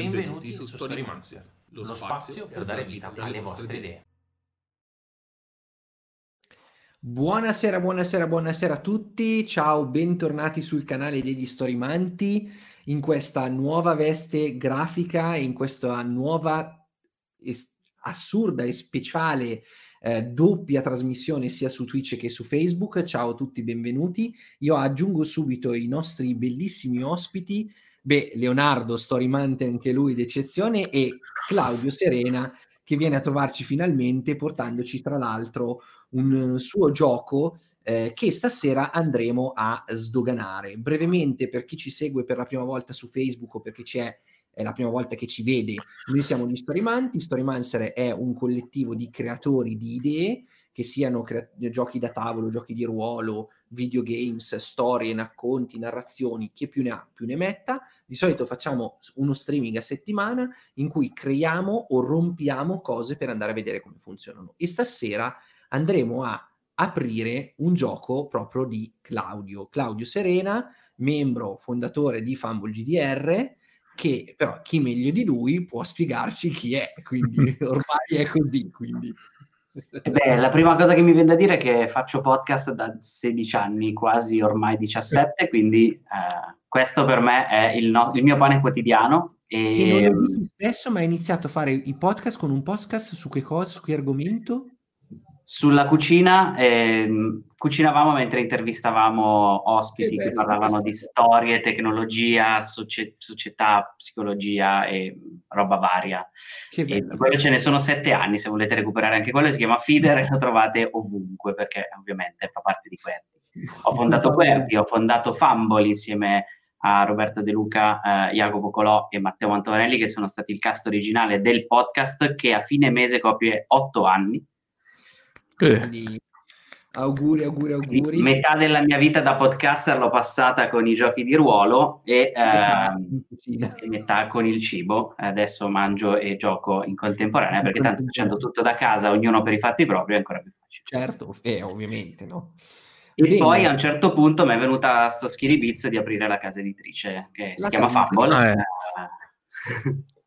Benvenuti su Storymancer, lo spazio per dare vita alle vostre idee. Buonasera, buonasera, buonasera a tutti. Ciao, bentornati sul canale degli Storymanti in questa nuova veste grafica e in questa nuova es- assurda e speciale eh, doppia trasmissione sia su Twitch che su Facebook. Ciao a tutti, benvenuti. Io aggiungo subito i nostri bellissimi ospiti Beh, Leonardo, Storimante anche lui d'eccezione, e Claudio Serena che viene a trovarci finalmente portandoci tra l'altro un suo gioco eh, che stasera andremo a sdoganare. Brevemente per chi ci segue per la prima volta su Facebook o perché è la prima volta che ci vede, noi siamo gli Storymanti, Storymancer è un collettivo di creatori di idee che siano crea- giochi da tavolo, giochi di ruolo, videogames, storie, racconti, narrazioni, chi più ne ha più ne metta. Di solito facciamo uno streaming a settimana in cui creiamo o rompiamo cose per andare a vedere come funzionano. E stasera andremo a aprire un gioco proprio di Claudio, Claudio Serena, membro fondatore di Fumble GDR, che però chi meglio di lui può spiegarci chi è, quindi ormai è così. Quindi. Beh, la prima cosa che mi viene da dire è che faccio podcast da 16 anni, quasi ormai 17, quindi eh, questo per me è il, no- il mio pane quotidiano. E... Che non lo dici spesso, ma hai iniziato a fare i podcast con un podcast su che cosa, su che argomento? Sulla cucina, eh, cucinavamo mentre intervistavamo ospiti che, che parlavano di storie, tecnologia, socie- società, psicologia e roba varia. Che e quello ce ne sono sette anni, se volete recuperare anche quello, si chiama Feeder e lo trovate ovunque perché ovviamente fa parte di Querti. Ho fondato Querti, ho fondato Fumble insieme a Roberto De Luca, eh, Jacopo Colò e Matteo Antonelli che sono stati il cast originale del podcast che a fine mese copie otto anni quindi auguri, auguri, auguri. Metà della mia vita da podcaster l'ho passata con i giochi di ruolo e, eh, e metà con il cibo. Adesso mangio e gioco in contemporanea perché tanto facendo tutto da casa, ognuno per i fatti propri, è ancora più facile. Certo, eh, ovviamente, no? E Bene. poi a un certo punto mi è venuta sto schiribizzo di aprire la casa editrice che la si chiama Fumble. Ah, eh.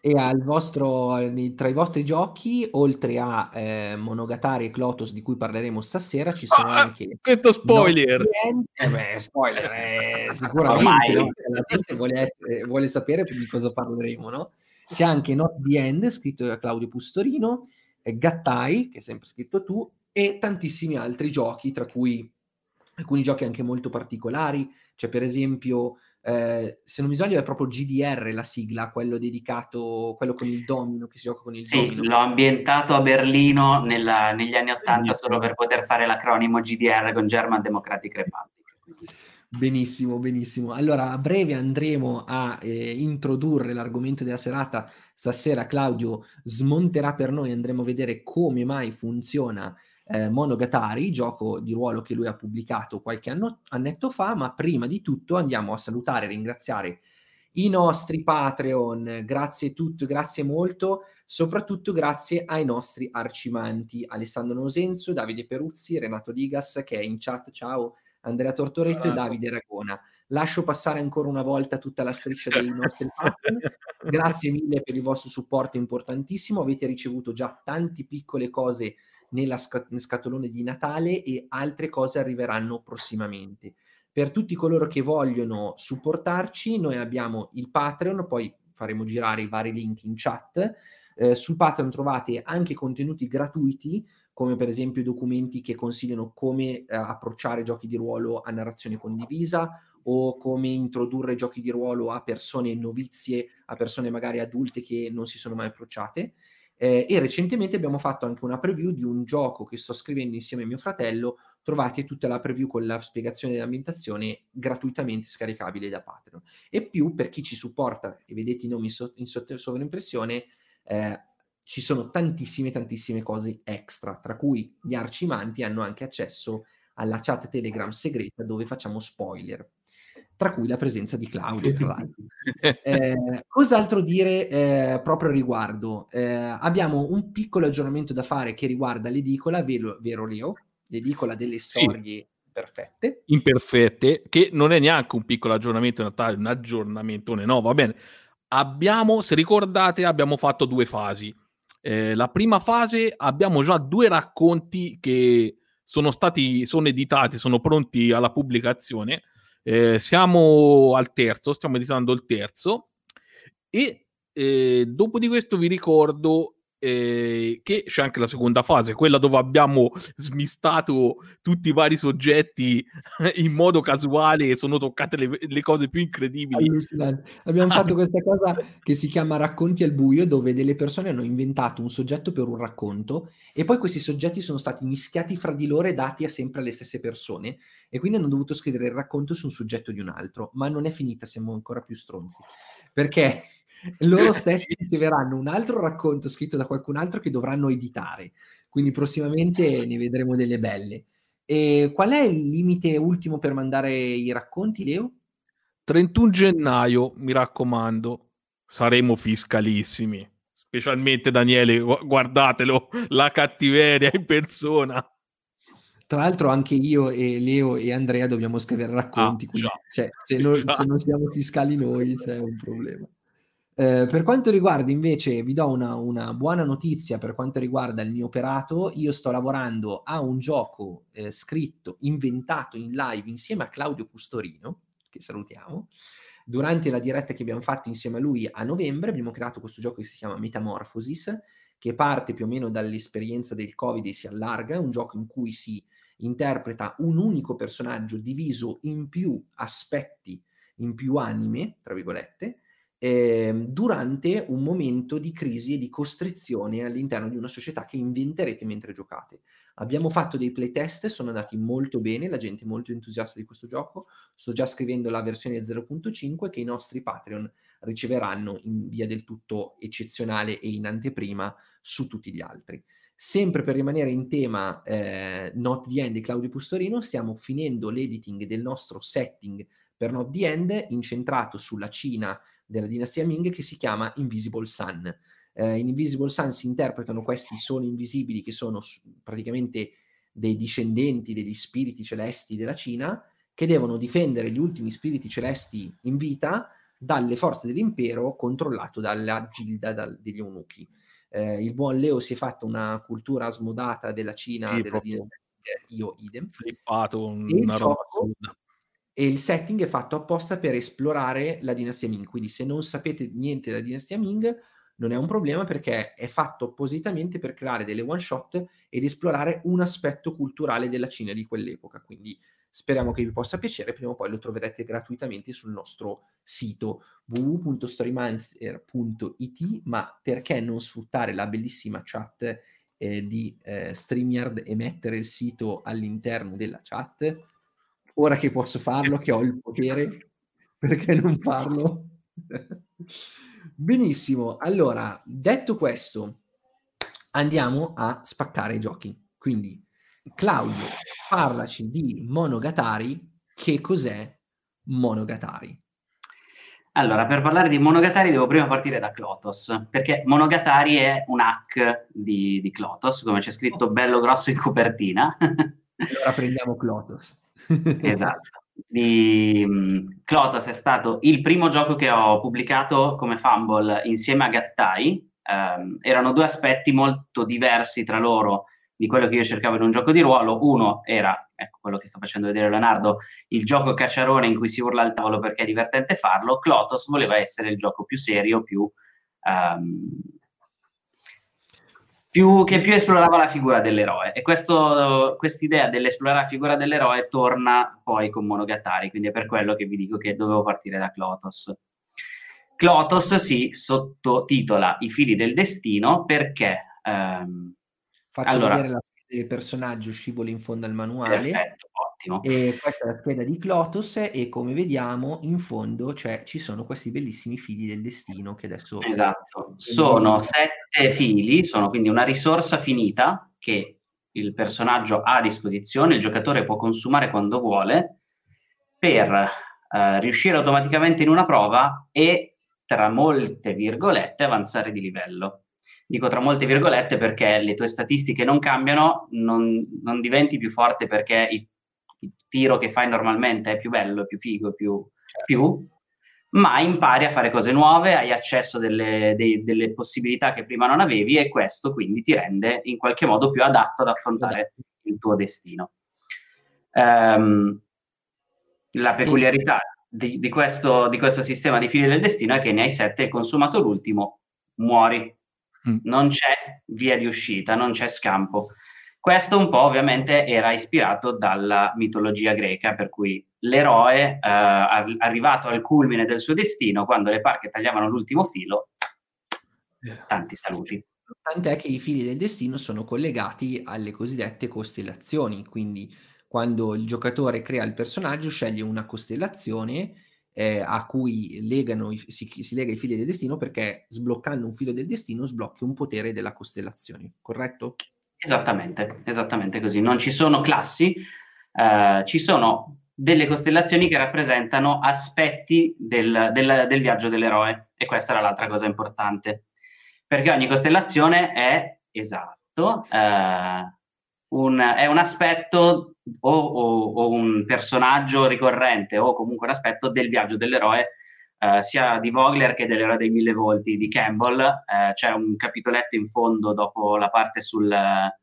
e al vostro, tra i vostri giochi, oltre a eh, Monogatari e Clotos di cui parleremo stasera, ci sono ah, anche... Questo spoiler! Eh beh, spoiler, eh, sicuramente no? la gente vuole, essere, vuole, sapere di cosa parleremo, no? C'è anche Not the End, scritto da Claudio Pustorino, Gattai, che è sempre scritto tu, e tantissimi altri giochi, tra cui alcuni giochi anche molto particolari. C'è per esempio eh, se non mi sbaglio è proprio GDR la sigla, quello dedicato, quello con il domino, che si gioca con il sì, domino. l'ho ambientato a Berlino nella, negli anni Ottanta solo per poter fare l'acronimo GDR con German Democratic Republic. Benissimo, benissimo. Allora, a breve andremo a eh, introdurre l'argomento della serata. Stasera Claudio smonterà per noi, andremo a vedere come mai funziona eh, Monogatari, gioco di ruolo che lui ha pubblicato qualche anno, annetto fa, ma prima di tutto andiamo a salutare e ringraziare i nostri Patreon, grazie tutto, grazie molto, soprattutto grazie ai nostri arcimanti, Alessandro Nosenzo, Davide Peruzzi, Renato Digas che è in chat, ciao, Andrea Tortoretto ciao. e Davide Ragona. Lascio passare ancora una volta tutta la striscia dei nostri Patreon. Grazie mille per il vostro supporto importantissimo, avete ricevuto già tante piccole cose nella sc- nel scatolone di Natale e altre cose arriveranno prossimamente. Per tutti coloro che vogliono supportarci, noi abbiamo il Patreon, poi faremo girare i vari link in chat. Eh, sul Patreon trovate anche contenuti gratuiti, come per esempio documenti che consigliano come eh, approcciare giochi di ruolo a narrazione condivisa o come introdurre giochi di ruolo a persone novizie, a persone magari adulte che non si sono mai approcciate. Eh, e recentemente abbiamo fatto anche una preview di un gioco che sto scrivendo insieme a mio fratello. Trovate tutta la preview con la spiegazione dell'ambientazione gratuitamente scaricabile da Patreon. E più per chi ci supporta e vedete i nomi so- in sotto- sovraimpressione, eh, ci sono tantissime, tantissime cose extra, tra cui gli arcimanti hanno anche accesso alla chat Telegram segreta dove facciamo spoiler tra cui la presenza di Claudio, tra l'altro. Eh, cos'altro dire eh, proprio a riguardo? Eh, abbiamo un piccolo aggiornamento da fare che riguarda l'edicola, vero, vero Leo? L'edicola delle storie sì. perfette. Imperfette, che non è neanche un piccolo aggiornamento in realtà, è un aggiornamentone, no, va bene. abbiamo, se ricordate, abbiamo fatto due fasi. Eh, la prima fase abbiamo già due racconti che sono stati, sono editati, sono pronti alla pubblicazione. Eh, siamo al terzo, stiamo editando il terzo e eh, dopo di questo vi ricordo eh, che c'è anche la seconda fase, quella dove abbiamo smistato tutti i vari soggetti in modo casuale e sono toccate le, le cose più incredibili. Abbiamo fatto questa cosa che si chiama Racconti al buio, dove delle persone hanno inventato un soggetto per un racconto e poi questi soggetti sono stati mischiati fra di loro e dati a sempre alle stesse persone e quindi hanno dovuto scrivere il racconto su un soggetto di un altro, ma non è finita, siamo ancora più stronzi. Perché loro stessi riceveranno un altro racconto scritto da qualcun altro che dovranno editare. Quindi prossimamente ne vedremo delle belle. E qual è il limite ultimo per mandare i racconti, Leo? 31 gennaio, mi raccomando, saremo fiscalissimi. Specialmente Daniele, guardatelo, la cattiveria in persona. Tra l'altro anche io e Leo e Andrea dobbiamo scrivere racconti, ah, quindi cioè, se, non, se, non, siamo fiscali noi c'è un problema. Eh, per quanto riguarda invece, vi do una, una, buona notizia per quanto riguarda il mio operato, io sto lavorando a un gioco eh, scritto, inventato in live insieme a Claudio Custorino, che salutiamo. Durante la diretta che abbiamo fatto insieme a lui a novembre abbiamo creato questo gioco che si chiama Metamorphosis, che parte più o meno dall'esperienza del Covid e si allarga, un gioco in cui si interpreta un unico personaggio diviso in più aspetti, in più anime, tra virgolette, eh, durante un momento di crisi e di costrizione all'interno di una società che inventerete mentre giocate. Abbiamo fatto dei playtest, sono andati molto bene, la gente è molto entusiasta di questo gioco. Sto già scrivendo la versione 0.5 che i nostri Patreon riceveranno in via del tutto eccezionale e in anteprima su tutti gli altri. Sempre per rimanere in tema eh, Not the End di Claudio Pustorino, stiamo finendo l'editing del nostro setting per Not the End, incentrato sulla Cina della dinastia Ming che si chiama Invisible Sun. Eh, in Invisible Sun si interpretano questi soli invisibili che sono praticamente dei discendenti degli spiriti celesti della Cina che devono difendere gli ultimi spiriti celesti in vita dalle forze dell'impero controllato dalla gilda dal, degli eunuchi. Eh, il buon Leo si è fatto una cultura smodata della Cina, sì, della dinastia, io idem. Flippato, una roba assurda e il setting è fatto apposta per esplorare la dinastia Ming. Quindi se non sapete niente della dinastia Ming non è un problema perché è fatto appositamente per creare delle one shot ed esplorare un aspetto culturale della Cina di quell'epoca. Quindi speriamo che vi possa piacere, prima o poi lo troverete gratuitamente sul nostro sito www.storymancer.it, ma perché non sfruttare la bellissima chat eh, di eh, StreamYard e mettere il sito all'interno della chat? Ora che posso farlo, che ho il potere, perché non farlo? Benissimo, allora, detto questo, andiamo a spaccare i giochi. Quindi, Claudio, parlaci di Monogatari. Che cos'è Monogatari? Allora, per parlare di Monogatari devo prima partire da Clotos, perché Monogatari è un hack di, di Clotos, come c'è scritto bello grosso in copertina. allora prendiamo Clotos esatto. Di um, Clotos è stato il primo gioco che ho pubblicato come Fumble insieme a Gattai. Um, erano due aspetti molto diversi tra loro di quello che io cercavo in un gioco di ruolo. Uno era, ecco quello che sta facendo vedere Leonardo, il gioco cacciarone in cui si urla al tavolo perché è divertente farlo. Clotos voleva essere il gioco più serio, più um, più, che più esplorava la figura dell'eroe. E questa idea dell'esplorare la figura dell'eroe torna poi con Monogatari, quindi è per quello che vi dico che dovevo partire da Clotos. Clotos si sottotitola I fili del destino perché... Ehm, Faccio allora, vedere la del personaggio scivoli in fondo al manuale. Perfetto, ottimo. E questa è la scheda di Clotos e come vediamo in fondo cioè, ci sono questi bellissimi fili del destino che adesso... Esatto, sono sette fili, sono quindi una risorsa finita che il personaggio ha a disposizione, il giocatore può consumare quando vuole per eh, riuscire automaticamente in una prova e tra molte virgolette avanzare di livello. Dico tra molte virgolette perché le tue statistiche non cambiano, non, non diventi più forte perché il, il, tiro che fai normalmente è più bello, più figo, più, certo. più ma impari a fare cose nuove, hai accesso a delle, dei, delle possibilità che prima non avevi e questo quindi ti rende in qualche modo più adatto ad affrontare il tuo destino. Um, la peculiarità di, di, questo, di, questo, sistema di fili del destino è che ne hai sette, consumato l'ultimo, muori. Mm. Non c'è via di uscita, non c'è scampo. Questo un po' ovviamente era ispirato dalla mitologia greca, per cui l'eroe, eh, arrivato al culmine del suo destino, quando le parche tagliavano l'ultimo filo, tanti saluti. Tant'è che i fili del destino sono collegati alle cosiddette costellazioni, quindi quando il giocatore crea il personaggio sceglie una costellazione eh, a cui legano, si, si, lega i fili del destino perché sbloccando un filo del destino sblocchi un potere della costellazione, corretto? Esattamente, esattamente così. Non ci sono classi, eh, ci sono delle costellazioni che rappresentano aspetti del, del, del viaggio dell'eroe e questa era l'altra cosa importante, perché ogni costellazione è, esatto, eh, un, è un aspetto o, o, o, un personaggio ricorrente o comunque un aspetto del viaggio dell'eroe, eh, sia di Vogler che dell'eroe dei mille volti di Campbell. Eh, c'è un capitoletto in fondo dopo la parte sul,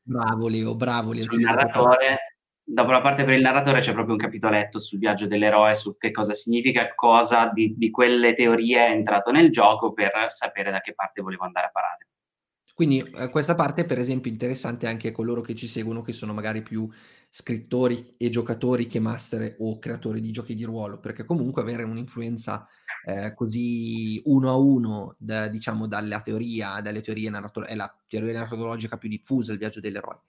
bravo Leo, bravo Leo, sul narratore. Dopo la parte per il narratore c'è proprio un capitoletto sul viaggio dell'eroe, su che cosa significa, cosa di, di quelle teorie è entrato nel gioco per sapere da che parte volevo andare a parare. Quindi eh, questa parte, per esempio, è interessante anche a coloro che ci seguono, che sono magari più scrittori e giocatori che master o creatori di giochi di ruolo, perché comunque avere un'influenza eh, così uno a uno, da, diciamo, dalla teoria, dalle teorie narrato- è la teoria narratologica più diffusa, il viaggio dell'eroe.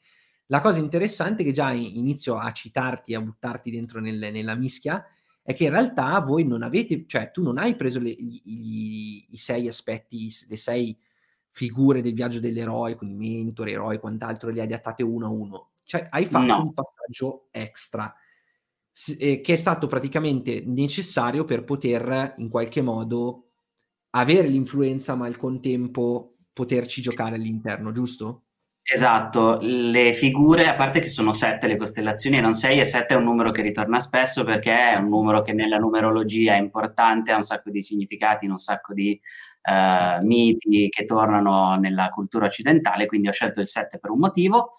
La cosa interessante che già inizio a citarti, a buttarti dentro nel, nella mischia, è che in realtà voi non avete, cioè tu non hai preso le, i, i, sei aspetti, le sei figure del viaggio dell'eroe, quindi mentore, eroe e quant'altro, le hai adattate uno a uno. Cioè, hai fatto no. un passaggio extra eh, che è stato praticamente necessario per poter in qualche modo avere l'influenza, ma al contempo poterci giocare all'interno, giusto? Esatto, le figure, a parte che sono sette le costellazioni non sei, e sette è un numero che ritorna spesso perché è un numero che nella numerologia è importante, ha un sacco di significati, un sacco di eh, miti che tornano nella cultura occidentale, quindi ho scelto il 7 per un motivo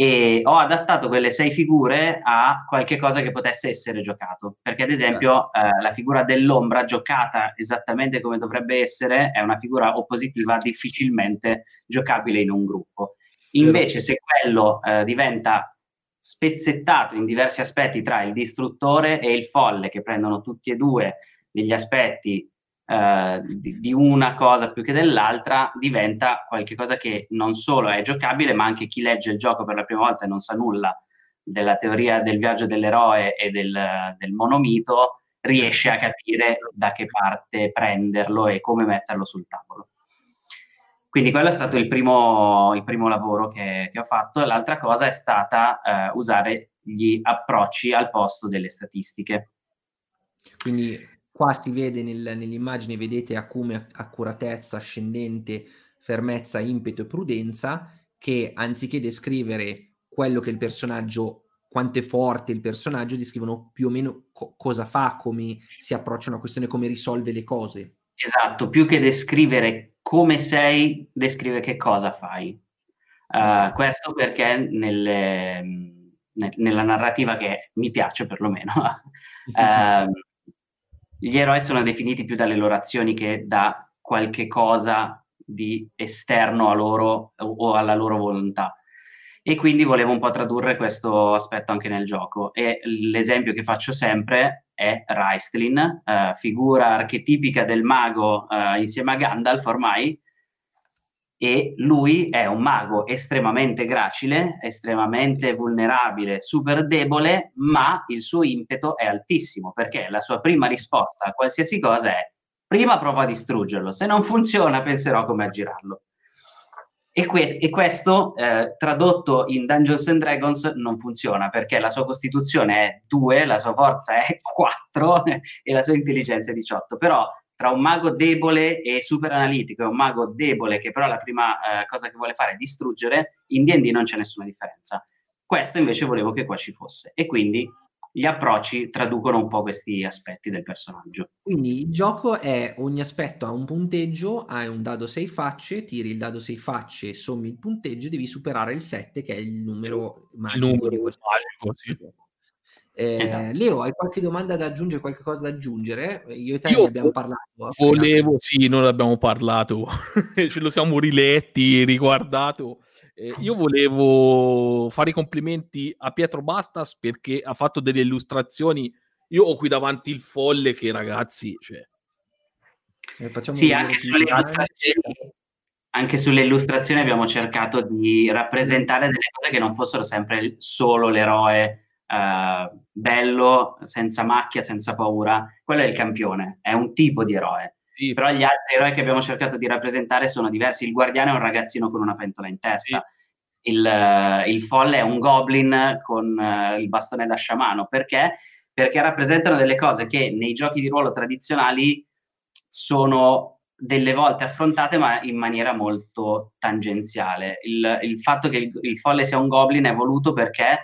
e ho adattato quelle sei figure a qualche cosa che potesse essere giocato, perché ad esempio certo. eh, la figura dell'ombra giocata esattamente come dovrebbe essere è una figura oppositiva difficilmente giocabile in un gruppo. Invece se quello eh, diventa spezzettato in diversi aspetti tra il distruttore e il folle, che prendono tutti e due degli aspetti eh, di, di, una cosa più che dell'altra diventa qualcosa che non solo è giocabile, ma anche chi legge il gioco per la prima volta e non sa nulla della teoria del viaggio dell'eroe e del, del monomito riesce a capire da che parte prenderlo e come metterlo sul tavolo. Quindi quello è stato il primo, il primo lavoro che, che, ho fatto. L'altra cosa è stata eh, usare gli approcci al posto delle statistiche. Quindi Qua si vede nel, nell'immagine, vedete acume, accuratezza, ascendente, fermezza, impeto e prudenza, che anziché descrivere quello che il personaggio, quanto è forte il personaggio, descrivono più o meno co- cosa fa, come si approccia a una questione, come risolve le cose. Esatto, più che descrivere come sei, descrive che cosa fai. Uh, questo perché nelle, ne, nella narrativa che mi piace perlomeno, uh, gli eroi sono definiti più dalle loro azioni che da qualche cosa di esterno a loro o alla loro volontà. E quindi volevo un po' tradurre questo aspetto anche nel gioco. E l'esempio che faccio sempre è Raistlin, eh, figura archetipica del mago eh, insieme a Gandalf ormai, e lui è un mago estremamente gracile, estremamente vulnerabile, super debole, ma il suo impeto è altissimo perché la sua prima risposta a qualsiasi cosa è prima prova a distruggerlo, se non funziona penserò come aggirarlo. E, que- e questo eh, tradotto in Dungeons and Dragons non funziona perché la sua costituzione è 2, la sua forza è 4 e la sua intelligenza è 18, però tra un mago debole e super analitico e un mago debole che però la prima eh, cosa che vuole fare è distruggere, in D&D non c'è nessuna differenza. Questo invece volevo che qua ci fosse e quindi gli approcci traducono un po' questi aspetti del personaggio. Quindi il gioco è ogni aspetto ha un punteggio, hai un dado 6 facce, tiri il dado 6 facce, sommi il punteggio e devi superare il 7 che è il numero magico il numero di questo magico, sì. Eh, Esatto. Leo, hai qualche domanda da aggiungere, qualche cosa da aggiungere? Io e te Io ne abbiamo parlato. Volevo, sì, noi abbiamo parlato, ce lo siamo riletti, riguardato. Eh, io volevo fare i complimenti a Pietro Bastas perché ha fatto delle illustrazioni. Io ho qui davanti il folle che ragazzi, cioè, Eh, facciamo Sì, anche sulle, illustrazioni, anche sulle illustrazioni abbiamo cercato di rappresentare delle cose che non fossero sempre solo l'eroe eh, bello, senza macchia, senza paura. Quello è il campione, è un tipo di eroe. sì, Però gli altri eroi che abbiamo cercato di rappresentare sono diversi. Il guardiano è un ragazzino con una pentola in testa. Il, eh, il folle è un goblin con eh, il bastone da sciamano. Perché? Perché rappresentano delle cose che nei giochi di ruolo tradizionali sono delle volte affrontate ma in maniera molto tangenziale. Il, il fatto che il, il folle sia un goblin è voluto perché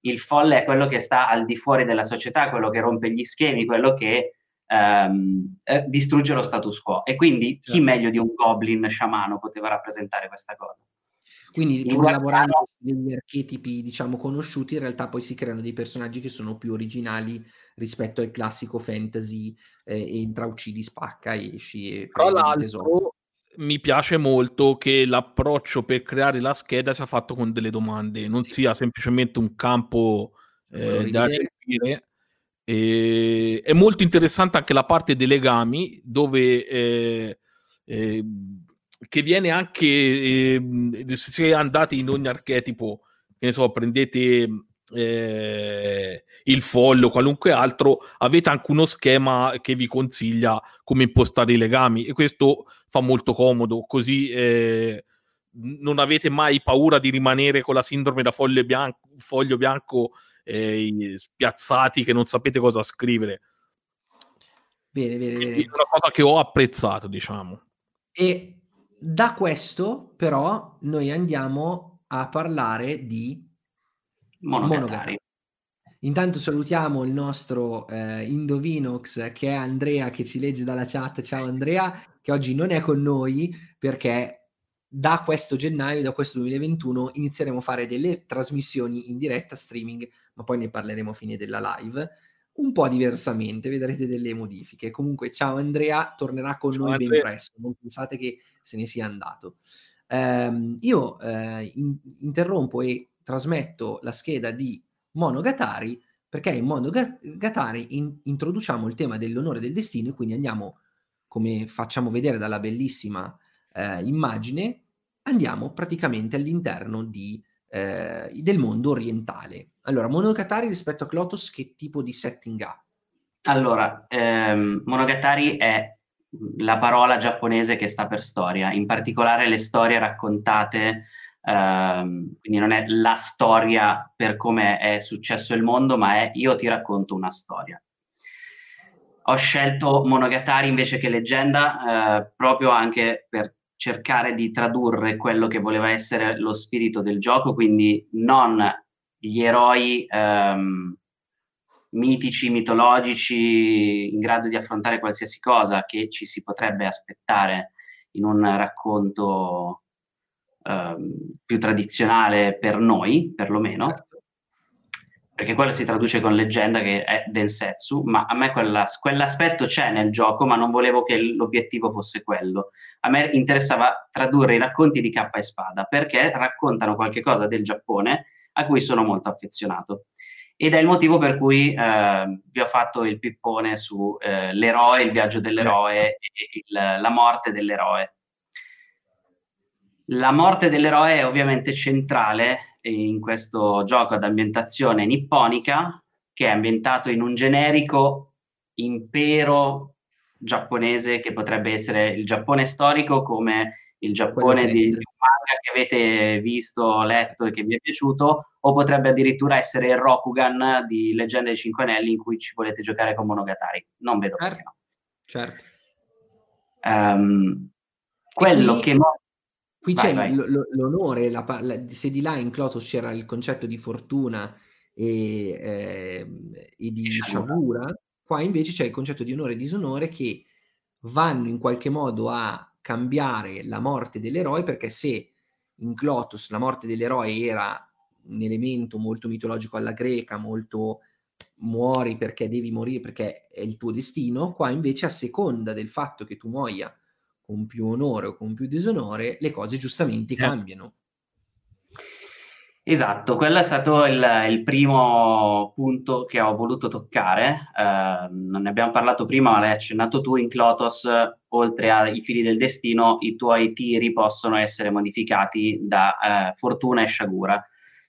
il folle è quello che sta al di fuori della società, quello che rompe gli schemi, quello che ehm, eh, distrugge lo status quo. E quindi chi Certo. meglio di un goblin sciamano poteva rappresentare questa cosa? Quindi pur guardiano- lavorando su degli archetipi, diciamo, conosciuti, in realtà poi si creano dei personaggi che sono più originali rispetto al classico fantasy eh, entra, uccidi, spacca, esci e prendi il tesoro. Mi piace molto che l'approccio per creare la scheda sia fatto con delle domande, non sia semplicemente un campo eh, da riempire. E è molto interessante anche la parte dei legami, dove eh, eh, che viene anche eh, se andate in ogni archetipo, che ne so, prendete eh, il folle o qualunque altro, avete anche uno schema che vi consiglia come impostare i legami e questo fa molto comodo, così eh, non avete mai paura di rimanere con la sindrome da foglio bianco, foglio bianco eh, spiazzati che non sapete cosa scrivere. Bene, bene, bene. è una cosa che ho apprezzato, diciamo. E da questo, però, noi andiamo a parlare di Monogatari. Monogatari. Intanto salutiamo il nostro eh, Indovinox che è Andrea che ci legge dalla chat. Ciao Andrea, che oggi non è con noi perché da questo gennaio, da questo 2021, inizieremo a fare delle trasmissioni in diretta, streaming, ma poi ne parleremo a fine della live. Un po' diversamente, vedrete delle modifiche. Comunque, ciao Andrea, tornerà con Ciao, noi ben Andrea. presto. Non pensate che se ne sia andato. Ehm, io eh, in- interrompo e trasmetto la scheda di Monogatari perché in Monogatari in- introduciamo il tema dell'onore del destino e quindi andiamo, come facciamo vedere dalla bellissima eh, immagine, andiamo praticamente all'interno di, eh, del mondo orientale. Allora, Monogatari rispetto a Clotos che tipo di setting ha? Allora, ehm, Monogatari è la parola giapponese che sta per storia, in particolare le storie raccontate, ehm, quindi non è la storia per come è successo il mondo, ma è io ti racconto una storia. Ho scelto Monogatari invece che leggenda, eh, proprio anche per cercare di tradurre quello che voleva essere lo spirito del gioco, quindi non gli eroi ehm, mitici, mitologici, in grado di affrontare qualsiasi cosa che ci si potrebbe aspettare in un racconto più tradizionale per noi, perlomeno, perché quello si traduce con leggenda che è Densetsu, ma a me quella- quell'aspetto c'è nel gioco, ma non volevo che l'obiettivo fosse quello. A me interessava tradurre i racconti di K e Spada, perché raccontano qualche cosa del Giappone a cui sono molto affezionato. Ed è il motivo per cui eh, vi ho fatto il pippone su eh, l'eroe, il viaggio dell'eroe e il- la morte dell'eroe. La morte dell'eroe è ovviamente centrale in questo gioco ad ambientazione nipponica, che è ambientato in un generico impero giapponese che potrebbe essere il Giappone storico come il Giappone di, di manga che avete visto, letto e che vi è piaciuto, o potrebbe addirittura essere il Rokugan di Leggende dei Cinque Anelli in cui ci volete giocare con Monogatari. Non vedo perché no. Certo. Ehm, quello qui- che mo- Qui Vai, c'è vai. l- l'onore, la la- se di là in Clotos c'era il concetto di fortuna e, eh, e di sciagura, qua invece c'è il concetto di onore e disonore che vanno in qualche modo a cambiare la morte dell'eroe perché se in Clotus la morte dell'eroe era un elemento molto mitologico alla greca, molto muori perché devi morire perché è il tuo destino, qua invece a seconda del fatto che tu muoia con più onore o con più disonore, le cose giustamente yeah. cambiano. Esatto, quello è stato il, il, primo punto che ho voluto toccare. Eh, non ne abbiamo parlato prima, ma l'hai accennato tu in Clotos, oltre ai fili del destino, i tuoi tiri possono essere modificati da eh, fortuna e sciagura,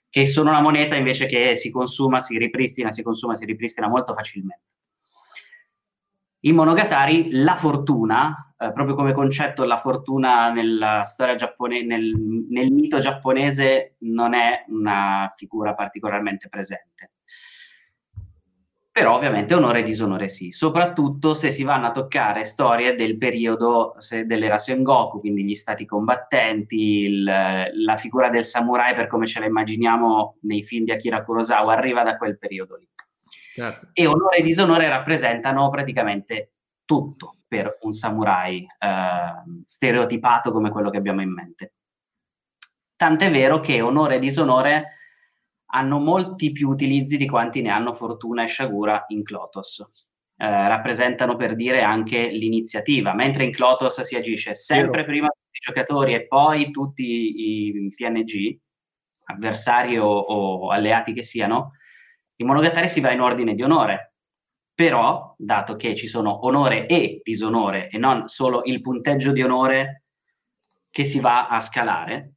che sono una moneta invece che si consuma, si ripristina, si consuma, si ripristina molto facilmente. In Monogatari la fortuna, eh, proprio come concetto, la fortuna nella storia giapponese, nel, nel, mito giapponese non è una figura particolarmente presente. Però ovviamente onore e disonore sì, soprattutto se si vanno a toccare storie del periodo se, dell'era Sengoku, quindi gli stati combattenti, il, la figura del samurai per come ce la immaginiamo nei film di Akira Kurosawa arriva da quel periodo lì. Certo. E onore e disonore rappresentano praticamente tutto per un samurai eh, stereotipato come quello che abbiamo in mente. Tant'è vero che onore e disonore hanno molti più utilizzi di quanti ne hanno Fortuna e Shagura in Clotos. Eh, rappresentano per dire anche l'iniziativa, mentre in Clotos si agisce sempre prima tutti i giocatori e poi tutti i PNG, avversari o, o alleati che siano, in Monogatari si va in ordine di onore, però, dato che ci sono onore e disonore e non solo il punteggio di onore che si va a scalare,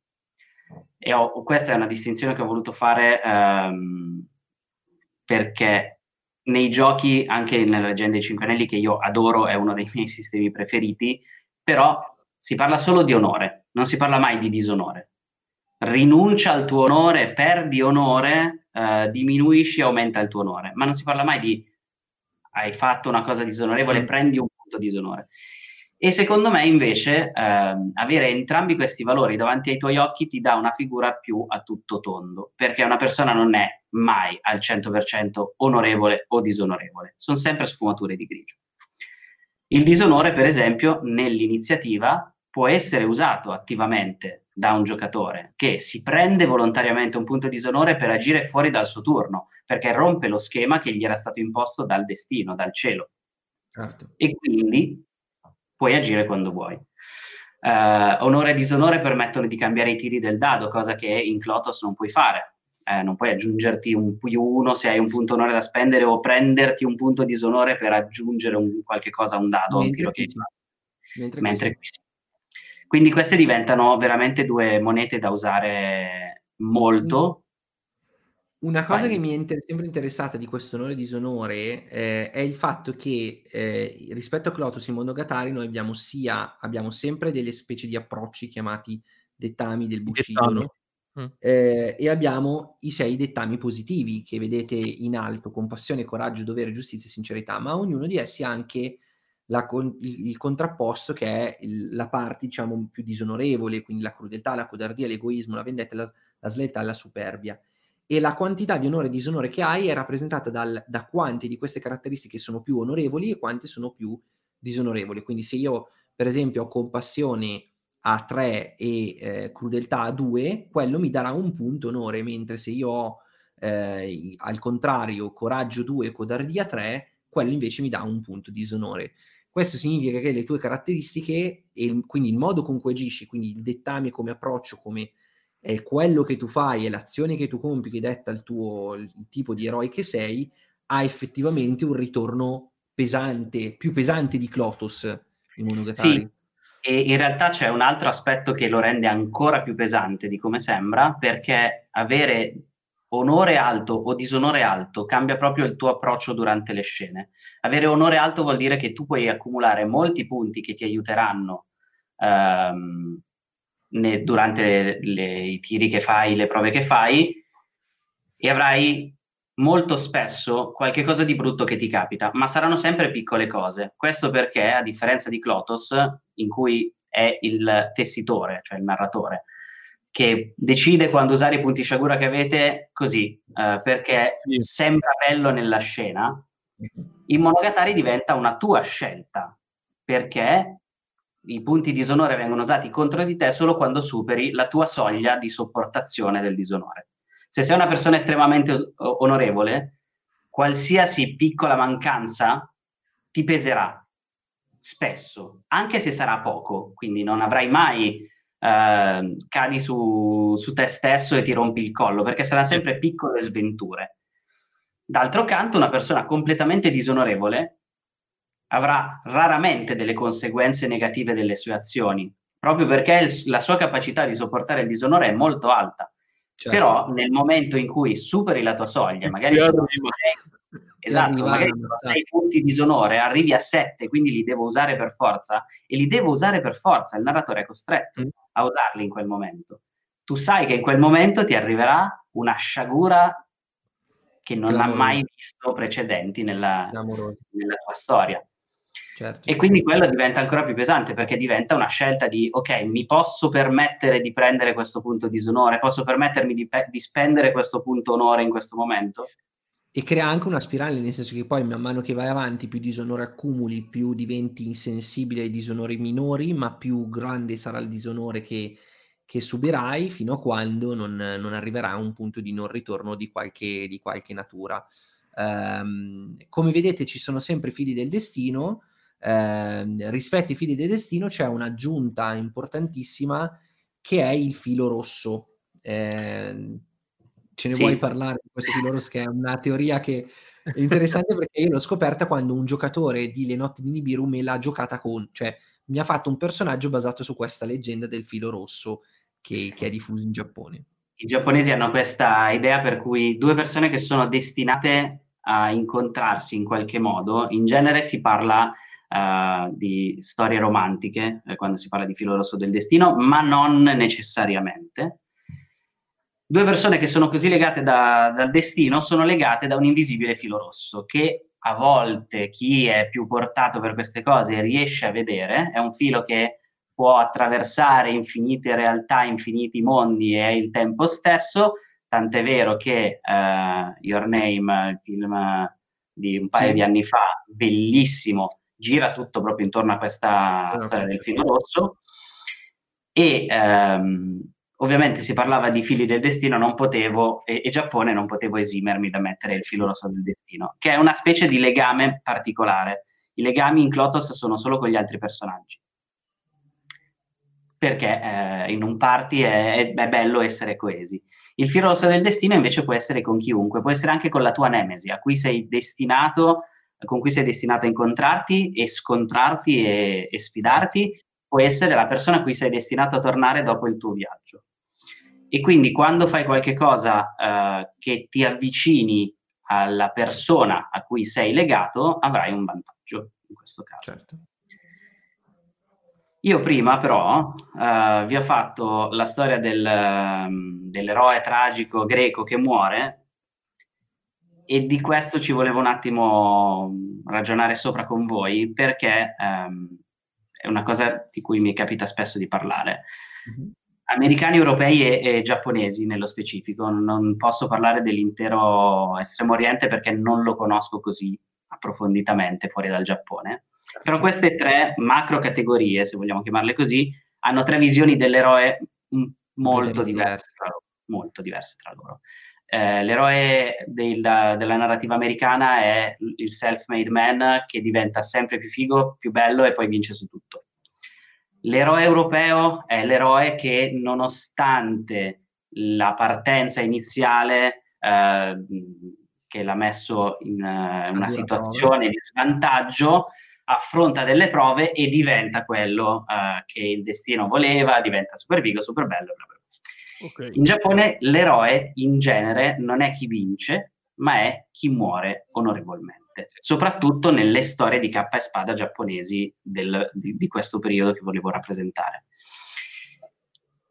e ho, questa è una distinzione che ho voluto fare ehm, perché nei giochi, anche nella leggenda dei Cinque Anelli, che io adoro, è uno dei miei sistemi preferiti, però si parla solo di onore, non si parla mai di disonore. Rinuncia al tuo onore, perdi onore uh, diminuisci e aumenta il tuo onore, ma non si parla mai di hai fatto una cosa disonorevole, mm. prendi un punto disonore. E secondo me invece ehm, avere entrambi questi valori davanti ai tuoi occhi ti dà una figura più a tutto tondo, perché una persona non è mai al 100% onorevole o disonorevole, sono sempre sfumature di grigio. Il disonore, per esempio, nell'iniziativa può essere usato attivamente da un giocatore che si prende volontariamente un punto di disonore per agire fuori dal suo turno, perché rompe lo schema che gli era stato imposto dal destino, dal cielo. Certo. E quindi puoi agire quando vuoi. Uh, onore e disonore permettono di cambiare i tiri del dado, cosa che in Clotos non puoi fare. Eh, non puoi aggiungerti un più uno se hai un punto onore da spendere o prenderti un punto disonore per aggiungere un, qualche cosa a un dado. Mentre, un tiro che... Mentre, Mentre qui sì. Quindi queste diventano veramente due monete da usare molto. Una cosa Vai. che mi è inter- sempre interessata di questo onore e disonore eh, è il fatto che eh, rispetto a Clotus in Monogatari noi abbiamo sia abbiamo sempre delle specie di approcci chiamati dettami del Bushido mm. eh, e abbiamo i sei dettami positivi che vedete in alto compassione, coraggio, dovere, giustizia e sincerità ma ognuno di essi ha anche il, il, contrapposto che è il, la parte diciamo più disonorevole, quindi la crudeltà, la codardia, l'egoismo, la vendetta, la, la sletta e la superbia. E la quantità di onore e disonore che hai è rappresentata dal, da quante di queste caratteristiche sono più onorevoli e quante sono più disonorevoli. Quindi se io, per esempio, ho compassione a 3 e eh, crudeltà a 2, quello mi darà un punto onore, mentre se io ho eh, al contrario coraggio 2 e codardia 3, quello invece mi dà un punto di disonore. Questo significa che le tue caratteristiche e quindi il modo con cui agisci, quindi il dettame come approccio, come è quello che tu fai e l'azione che tu compi che detta il tuo il tipo di eroe che sei, ha effettivamente un ritorno pesante, più pesante di Clotos in Monogatari. Sì, e in realtà c'è un altro aspetto che lo rende ancora più pesante di come sembra, perché avere onore alto o disonore alto cambia proprio il tuo approccio durante le scene. Avere onore alto vuol dire che tu puoi accumulare molti punti che ti aiuteranno ehm, ne, durante le, le, i tiri che fai, le prove che fai, e avrai molto spesso qualche cosa di brutto che ti capita, ma saranno sempre piccole cose. Questo perché, a differenza di Clotos, in cui è il tessitore, cioè il narratore, che decide quando usare i punti sciagura che avete così, eh, perché sì. sembra bello nella scena, in Monogatari diventa una tua scelta, perché i punti disonore vengono usati contro di te solo quando superi la tua soglia di sopportazione del disonore. Se sei una persona estremamente onorevole, qualsiasi piccola mancanza ti peserà spesso, anche se sarà poco, quindi non avrai mai eh, cadi su, su te stesso e ti rompi il collo, perché saranno sempre piccole sventure. D'altro canto, una persona completamente disonorevole avrà raramente delle conseguenze negative delle sue azioni, proprio perché la sua capacità di sopportare il disonore è molto alta. Certo. Però nel momento in cui superi la tua soglia, magari sono sei, esatto, magari sono sei punti di disonore, arrivi a sette, quindi li devo usare per forza, e li devo usare per forza, il narratore è costretto mm. a usarli in quel momento. Tu sai che in quel momento ti arriverà una sciagura che non ha mai visto precedenti nella, nella tua storia. Certo. E quindi quello diventa ancora più pesante perché diventa una scelta di ok, mi posso permettere di prendere questo punto di disonore, posso permettermi di, pe- di spendere questo punto onore in questo momento? E crea anche una spirale, nel senso che poi man mano che vai avanti, più disonore accumuli, più diventi insensibile ai disonori minori, ma più grande sarà il disonore che, che subirai fino a quando non, non, arriverà a un punto di non ritorno di qualche, di qualche natura. Um, come vedete ci sono sempre fili del destino, eh, rispetto ai fili del destino c'è un'aggiunta importantissima che è il filo rosso. Eh, ce ne sì. vuoi parlare di questo filo rosso che è una teoria che è interessante perché io l'ho scoperta quando un giocatore di Le notti di Nibiru me l'ha giocata con, cioè mi ha fatto un personaggio basato su questa leggenda del filo rosso che, che è diffuso in Giappone. I giapponesi hanno questa idea per cui due persone che sono destinate a incontrarsi in qualche modo, in genere si parla uh, di storie romantiche eh, quando si parla di filo rosso del destino, ma non necessariamente. Due persone che sono così legate da, dal destino sono legate da un invisibile filo rosso che a volte chi è più portato per queste cose riesce a vedere, è un filo che può attraversare infinite realtà, infiniti mondi e il tempo stesso, tant'è vero che uh, Your Name, il film di un paio sì. di anni fa, bellissimo, gira tutto proprio intorno a questa storia del filo rosso e ehm, ovviamente si parlava di fili del destino, non potevo, e, e, Giappone non potevo esimermi da mettere il filo rosso del destino, che è una specie di legame particolare. I legami in Clotos sono solo con gli altri personaggi. Perché eh, in un party è, è, bello essere coesi. Il filo rosso del destino invece può essere con chiunque, può essere anche con la tua nemesi, a cui sei destinato con cui sei destinato a incontrarti e scontrarti e, e sfidarti, può essere la persona a cui sei destinato a tornare dopo il tuo viaggio. E quindi quando fai qualche cosa uh, che ti avvicini alla persona a cui sei legato, avrai un vantaggio in questo caso. Certo. Io prima però uh, vi ho fatto la storia del, um, dell'eroe tragico greco che muore e di questo ci volevo un attimo ragionare sopra con voi perché ehm, è una cosa di cui mi capita spesso di parlare. Mm-hmm. Americani, europei e, e, giapponesi nello specifico, non posso parlare dell'intero Estremo Oriente perché non lo conosco così approfonditamente fuori dal Giappone. Certo. Però queste tre macro categorie, se vogliamo chiamarle così, hanno tre visioni dell'eroe molto diverse, tra loro, molto diverse tra loro. Eh, l'eroe della, della narrativa americana è il self-made man che diventa sempre più figo, più bello e poi vince su tutto. L'eroe europeo è l'eroe che nonostante la partenza iniziale eh, che l'ha messo in uh, una situazione di svantaggio, affronta delle prove e diventa quello uh, che il destino voleva, diventa super figo, super bello, bla bla Okay. In Giappone l'eroe in genere non è chi vince, ma è chi muore onorevolmente, soprattutto nelle storie di cappa e spada giapponesi del, di, di, questo periodo che volevo rappresentare.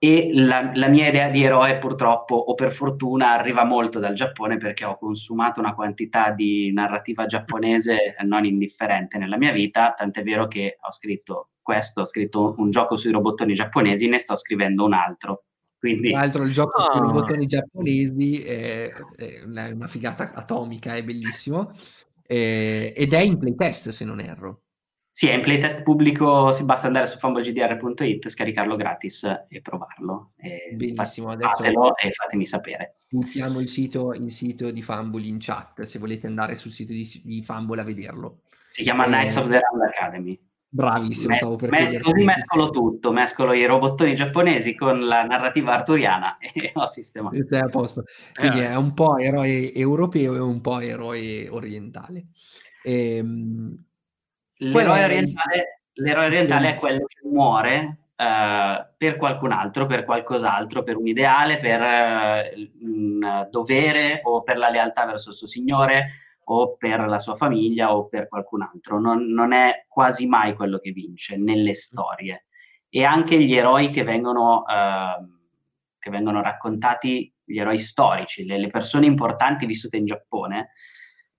E la, la, mia idea di eroe purtroppo o per fortuna arriva molto dal Giappone perché ho consumato una quantità di narrativa giapponese non indifferente nella mia vita, tant'è vero che ho scritto questo, ho scritto un gioco sui robottoni giapponesi, ne sto scrivendo un altro Quindi... Tra l'altro il gioco ah. con i bottoni giapponesi è, è, una figata atomica, è bellissimo. Eh, ed è in playtest se non erro. Sì, è in playtest pubblico, si basta andare su fumblegdr.it, scaricarlo gratis e provarlo. E Benissimo, fatelo e fatemi sapere. Buttiamo il sito, il sito di Fumble in chat, se volete andare sul sito di, di Fumble a vederlo. Si chiama eh, Knights of the Round Academy. Bravissimo, stavo per mes- Così mescolo tutto, mescolo i robottoni giapponesi con la narrativa arturiana e ho sistemato. Sei a posto. Quindi eh. è un po' eroe europeo e un po' eroe orientale. Ehm, l'eroe, orientale, l'eroe orientale è quello che muore Uh, per qualcun altro, per qualcos'altro, per un ideale, per uh, un dovere o per la lealtà verso il suo signore o per la sua famiglia o per qualcun altro. Non, non è quasi mai quello che vince nelle storie. E anche gli eroi che vengono, uh, che vengono raccontati, gli eroi storici, le, le persone importanti vissute in Giappone,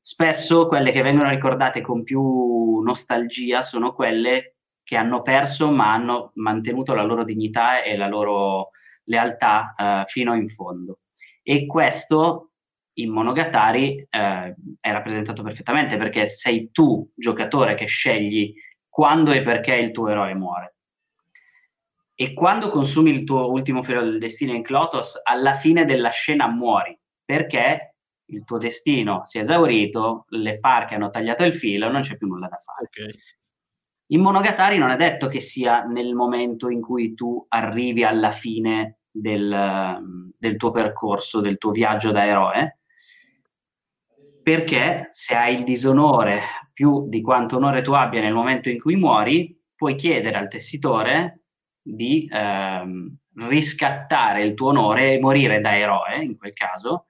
spesso quelle che vengono ricordate con più nostalgia sono quelle che hanno perso ma hanno mantenuto la loro dignità e la loro lealtà uh, fino in fondo. E questo in Monogatari eh, è rappresentato perfettamente perché sei tu, giocatore, che scegli quando e perché il tuo eroe muore. E quando consumi il tuo ultimo filo del destino in Clotos, alla fine della scena muori perché il tuo destino si è esaurito, le parche hanno tagliato il filo, non c'è più nulla da fare. Okay. In Monogatari non è detto che sia nel momento in cui tu arrivi alla fine del, del tuo percorso, del tuo viaggio da eroe, perché se hai il disonore più di quanto onore tu abbia nel momento in cui muori, puoi chiedere al tessitore di ehm, riscattare il tuo onore e morire da eroe, in quel caso,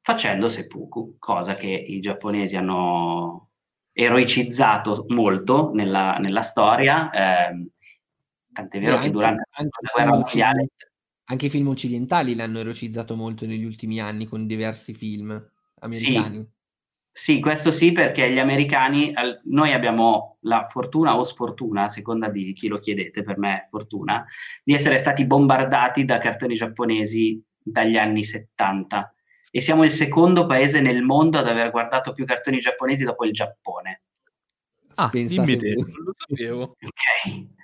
facendo seppuku, cosa che i giapponesi hanno eroicizzato molto nella, nella storia. Eh, tant'è vero Beh, che durante anche, la guerra mondiale anche i film occidentali l'hanno erocizzato molto negli ultimi anni con diversi film americani. Sì, sì questo sì, perché gli americani, noi abbiamo la fortuna o sfortuna, a seconda di chi lo chiedete, per me fortuna, di essere stati bombardati da cartoni giapponesi dagli anni 70 e siamo il secondo paese nel mondo ad aver guardato più cartoni giapponesi dopo il Giappone. Ah, dimmi te, non lo sapevo. Ok.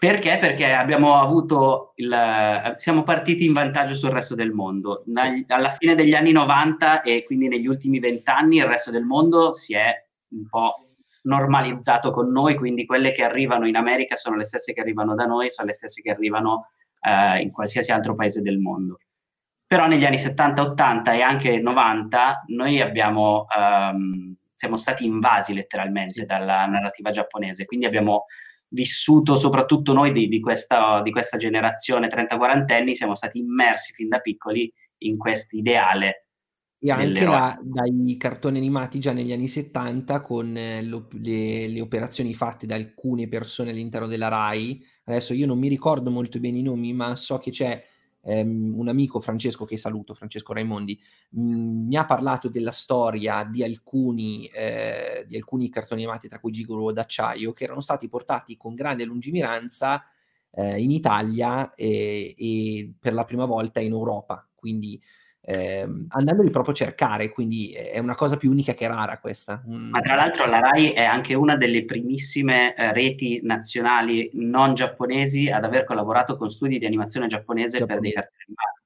Perché? Perché abbiamo avuto il, siamo partiti in vantaggio sul resto del mondo. alla fine degli anni 90 e quindi negli ultimi vent'anni il resto del mondo si è un po' normalizzato con noi, quindi quelle che arrivano in America sono le stesse che arrivano da noi, sono le stesse che arrivano eh, in qualsiasi altro paese del mondo. Però negli anni 70, 80 e anche 90 noi abbiamo, um, siamo stati invasi letteralmente dalla narrativa giapponese, quindi abbiamo vissuto soprattutto noi di, di, questa, di questa generazione 30-40 anni, siamo stati immersi fin da piccoli in questo ideale. E anche la, dai cartoni animati già negli anni 70 con eh, lo, le, le, operazioni fatte da alcune persone all'interno della RAI. Adesso io non mi ricordo molto bene i nomi, ma so che c'è ehm, un amico Francesco che saluto, Francesco Raimondi, mm, mi ha parlato della storia di alcuni, eh, di alcuni cartoni animati, tra cui Gigolo d'acciaio, che erano stati portati con grande lungimiranza eh, in Italia e, e, per la prima volta in Europa. Quindi eh, andandoli proprio a cercare, quindi è una cosa più unica che rara questa. Ma tra l'altro la RAI è anche una delle primissime eh, reti nazionali non giapponesi ad aver collaborato con studi di animazione giapponese, giapponese. per dei cartoni animati.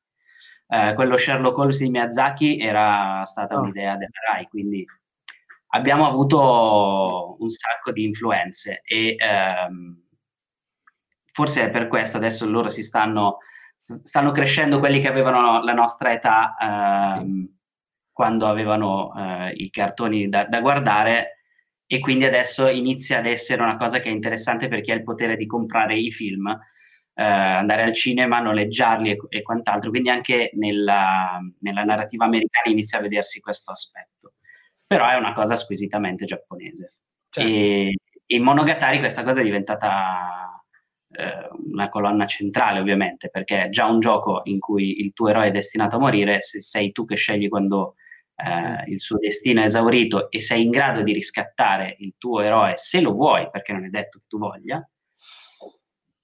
Eh, quello Sherlock Holmes di Miyazaki era stata oh. un'idea della RAI, quindi abbiamo avuto un sacco di influenze e ehm, forse è per questo adesso loro si stanno stanno crescendo quelli che avevano la nostra età ehm, quando avevano eh, i cartoni da, da, guardare e quindi adesso inizia ad essere una cosa che è interessante per chi ha il potere di comprare i film, eh, andare al cinema, noleggiarli e, e quant'altro, quindi anche nella, nella narrativa americana inizia a vedersi questo aspetto. Però è una cosa squisitamente giapponese. Certo. E in Monogatari questa cosa è diventata eh, una colonna centrale ovviamente, perché è già un gioco in cui il tuo eroe è destinato a morire, se sei tu che scegli quando eh, il suo destino è esaurito e sei in grado di riscattare il tuo eroe se lo vuoi, perché non è detto che tu voglia,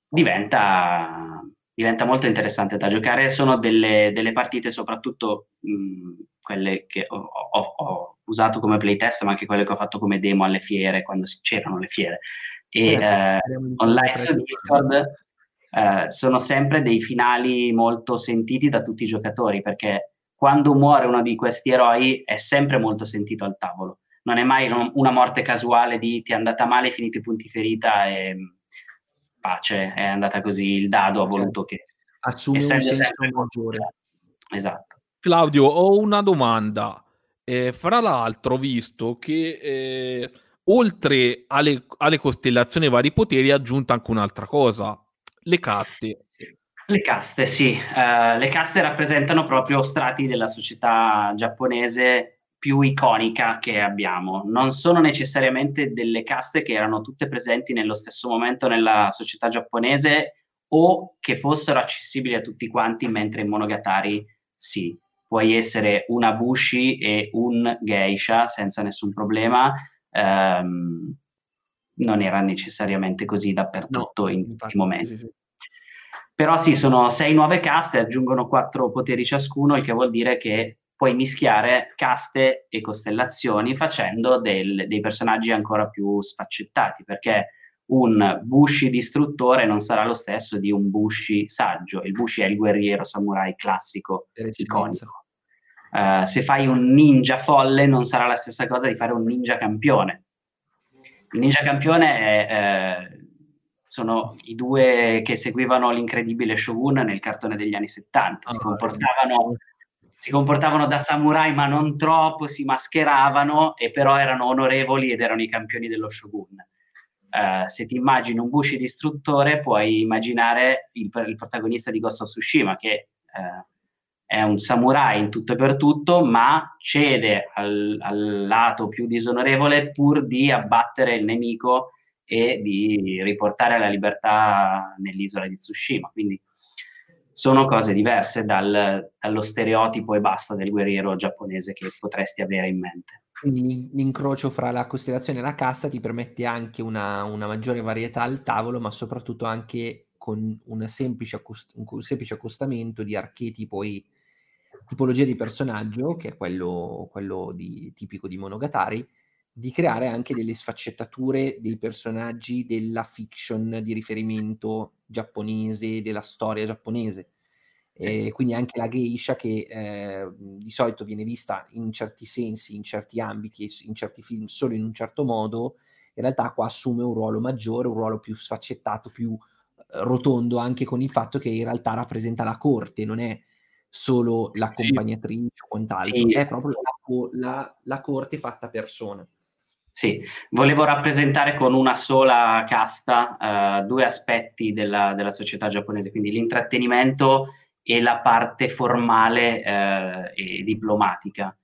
diventa, diventa molto interessante da giocare. Sono delle, delle partite, soprattutto mh, quelle che ho, ho, ho, usato come playtest, ma anche quelle che ho fatto come demo alle fiere, quando c'erano le fiere. E eh, eh online su Discord eh, sono sempre dei finali molto sentiti da tutti i giocatori, perché quando muore uno di questi eroi è sempre molto sentito al tavolo. Non è mai una morte casuale di ti è andata male, finiti i punti ferita e pace, è andata così, il dado ha certo. voluto che... Assume un senso maggiore. Esatto. Claudio, ho una domanda. Eh, fra l'altro, visto che eh, oltre alle, alle, costellazioni e vari poteri, ha aggiunto anche un'altra cosa, le caste. Le caste, sì. Uh, le caste rappresentano proprio strati della società giapponese più iconica che abbiamo. Non sono necessariamente delle caste che erano tutte presenti nello stesso momento nella società giapponese o che fossero accessibili a tutti quanti, mentre in Monogatari sì. Puoi essere una Bushi e un Geisha senza nessun problema. Um, non era necessariamente così dappertutto no, in tutti i momenti. Sì, sì. Però sì, sono sei nuove caste, aggiungono quattro poteri ciascuno, il che vuol dire che puoi mischiare caste e costellazioni facendo del, dei personaggi ancora più sfaccettati, perché un Bushi distruttore non sarà lo stesso di un Bushi saggio. Il Bushi è il guerriero samurai classico, iconico. Uh, se fai un ninja folle non sarà la stessa cosa di fare un ninja campione. Il ninja campione è, eh, sono i due che seguivano l'incredibile Shogun nel cartone degli anni 70. Si ah, comportavano si comportavano da samurai ma non troppo, si mascheravano e però erano onorevoli ed erano i campioni dello shogun. Uh, se ti immagini un Bushi distruttore, puoi immaginare il, il protagonista di Ghost of Tsushima, che uh, è un samurai in tutto e per tutto, ma cede al, al, lato più disonorevole pur di abbattere il nemico e di riportare la libertà nell'isola di Tsushima. Quindi sono cose diverse dal, dallo stereotipo e basta del guerriero giapponese che potresti avere in mente. Quindi l'incrocio fra la costellazione e la casta ti permette anche una, una maggiore varietà al tavolo, ma soprattutto anche con semplice accost- un semplice accostamento di archetipo e tipologia di personaggio, che è quello, quello di, tipico di Monogatari, di creare anche delle sfaccettature dei personaggi della fiction di riferimento giapponese, della storia giapponese. Sì. E quindi anche la geisha che eh, di solito viene vista in certi sensi, in certi ambiti, in certi film solo in un certo modo, in realtà qua assume un ruolo maggiore, un ruolo più sfaccettato, più eh, rotondo, anche con il fatto che in realtà rappresenta la corte, non è solo l'accompagnatrice sì. o quant'altro, sì. è proprio la, la, la corte fatta persona. Sì, volevo rappresentare con una sola casta uh, due aspetti della, della, società giapponese, quindi l'intrattenimento e la parte formale uh, e diplomatica.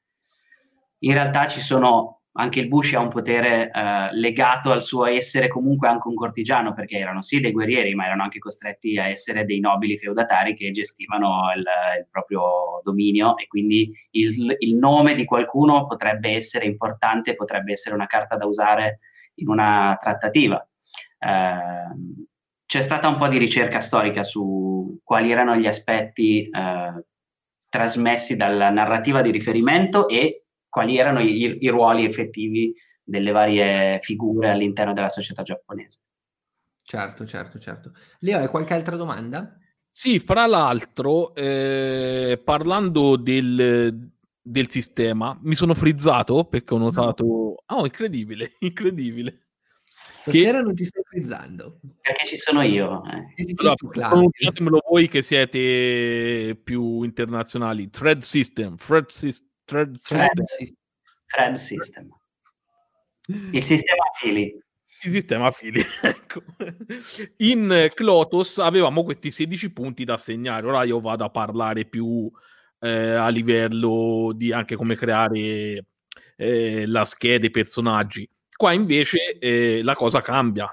In realtà ci sono anche il Bushi ha un potere eh, legato al suo essere comunque anche un cortigiano, perché erano sì dei guerrieri, ma erano anche costretti a essere dei nobili feudatari che gestivano il, il proprio dominio e quindi il, il, nome di qualcuno potrebbe essere importante, potrebbe essere una carta da usare in una trattativa. Eh, c'è stata un po' di ricerca storica su quali erano gli aspetti eh, trasmessi dalla narrativa di riferimento e quali erano i, i ruoli effettivi delle varie figure all'interno della società giapponese. Certo, certo, certo. Leo, hai qualche altra domanda? Sì, fra l'altro, eh, parlando del, del, sistema, mi sono frizzato perché ho notato... No. Oh, incredibile, incredibile. Stasera che... non ti stai frizzando. Perché ci sono io. Eh. Allora, pronunciatemelo voi che siete più internazionali. Thread system, thread system. Thread system. Thread system. Il sistema fili. Il sistema fili. ecco. In Clotos avevamo questi 16 punti da segnare. Ora io vado a parlare più eh, a livello di anche come creare eh, la scheda dei personaggi. Qua invece eh, la cosa cambia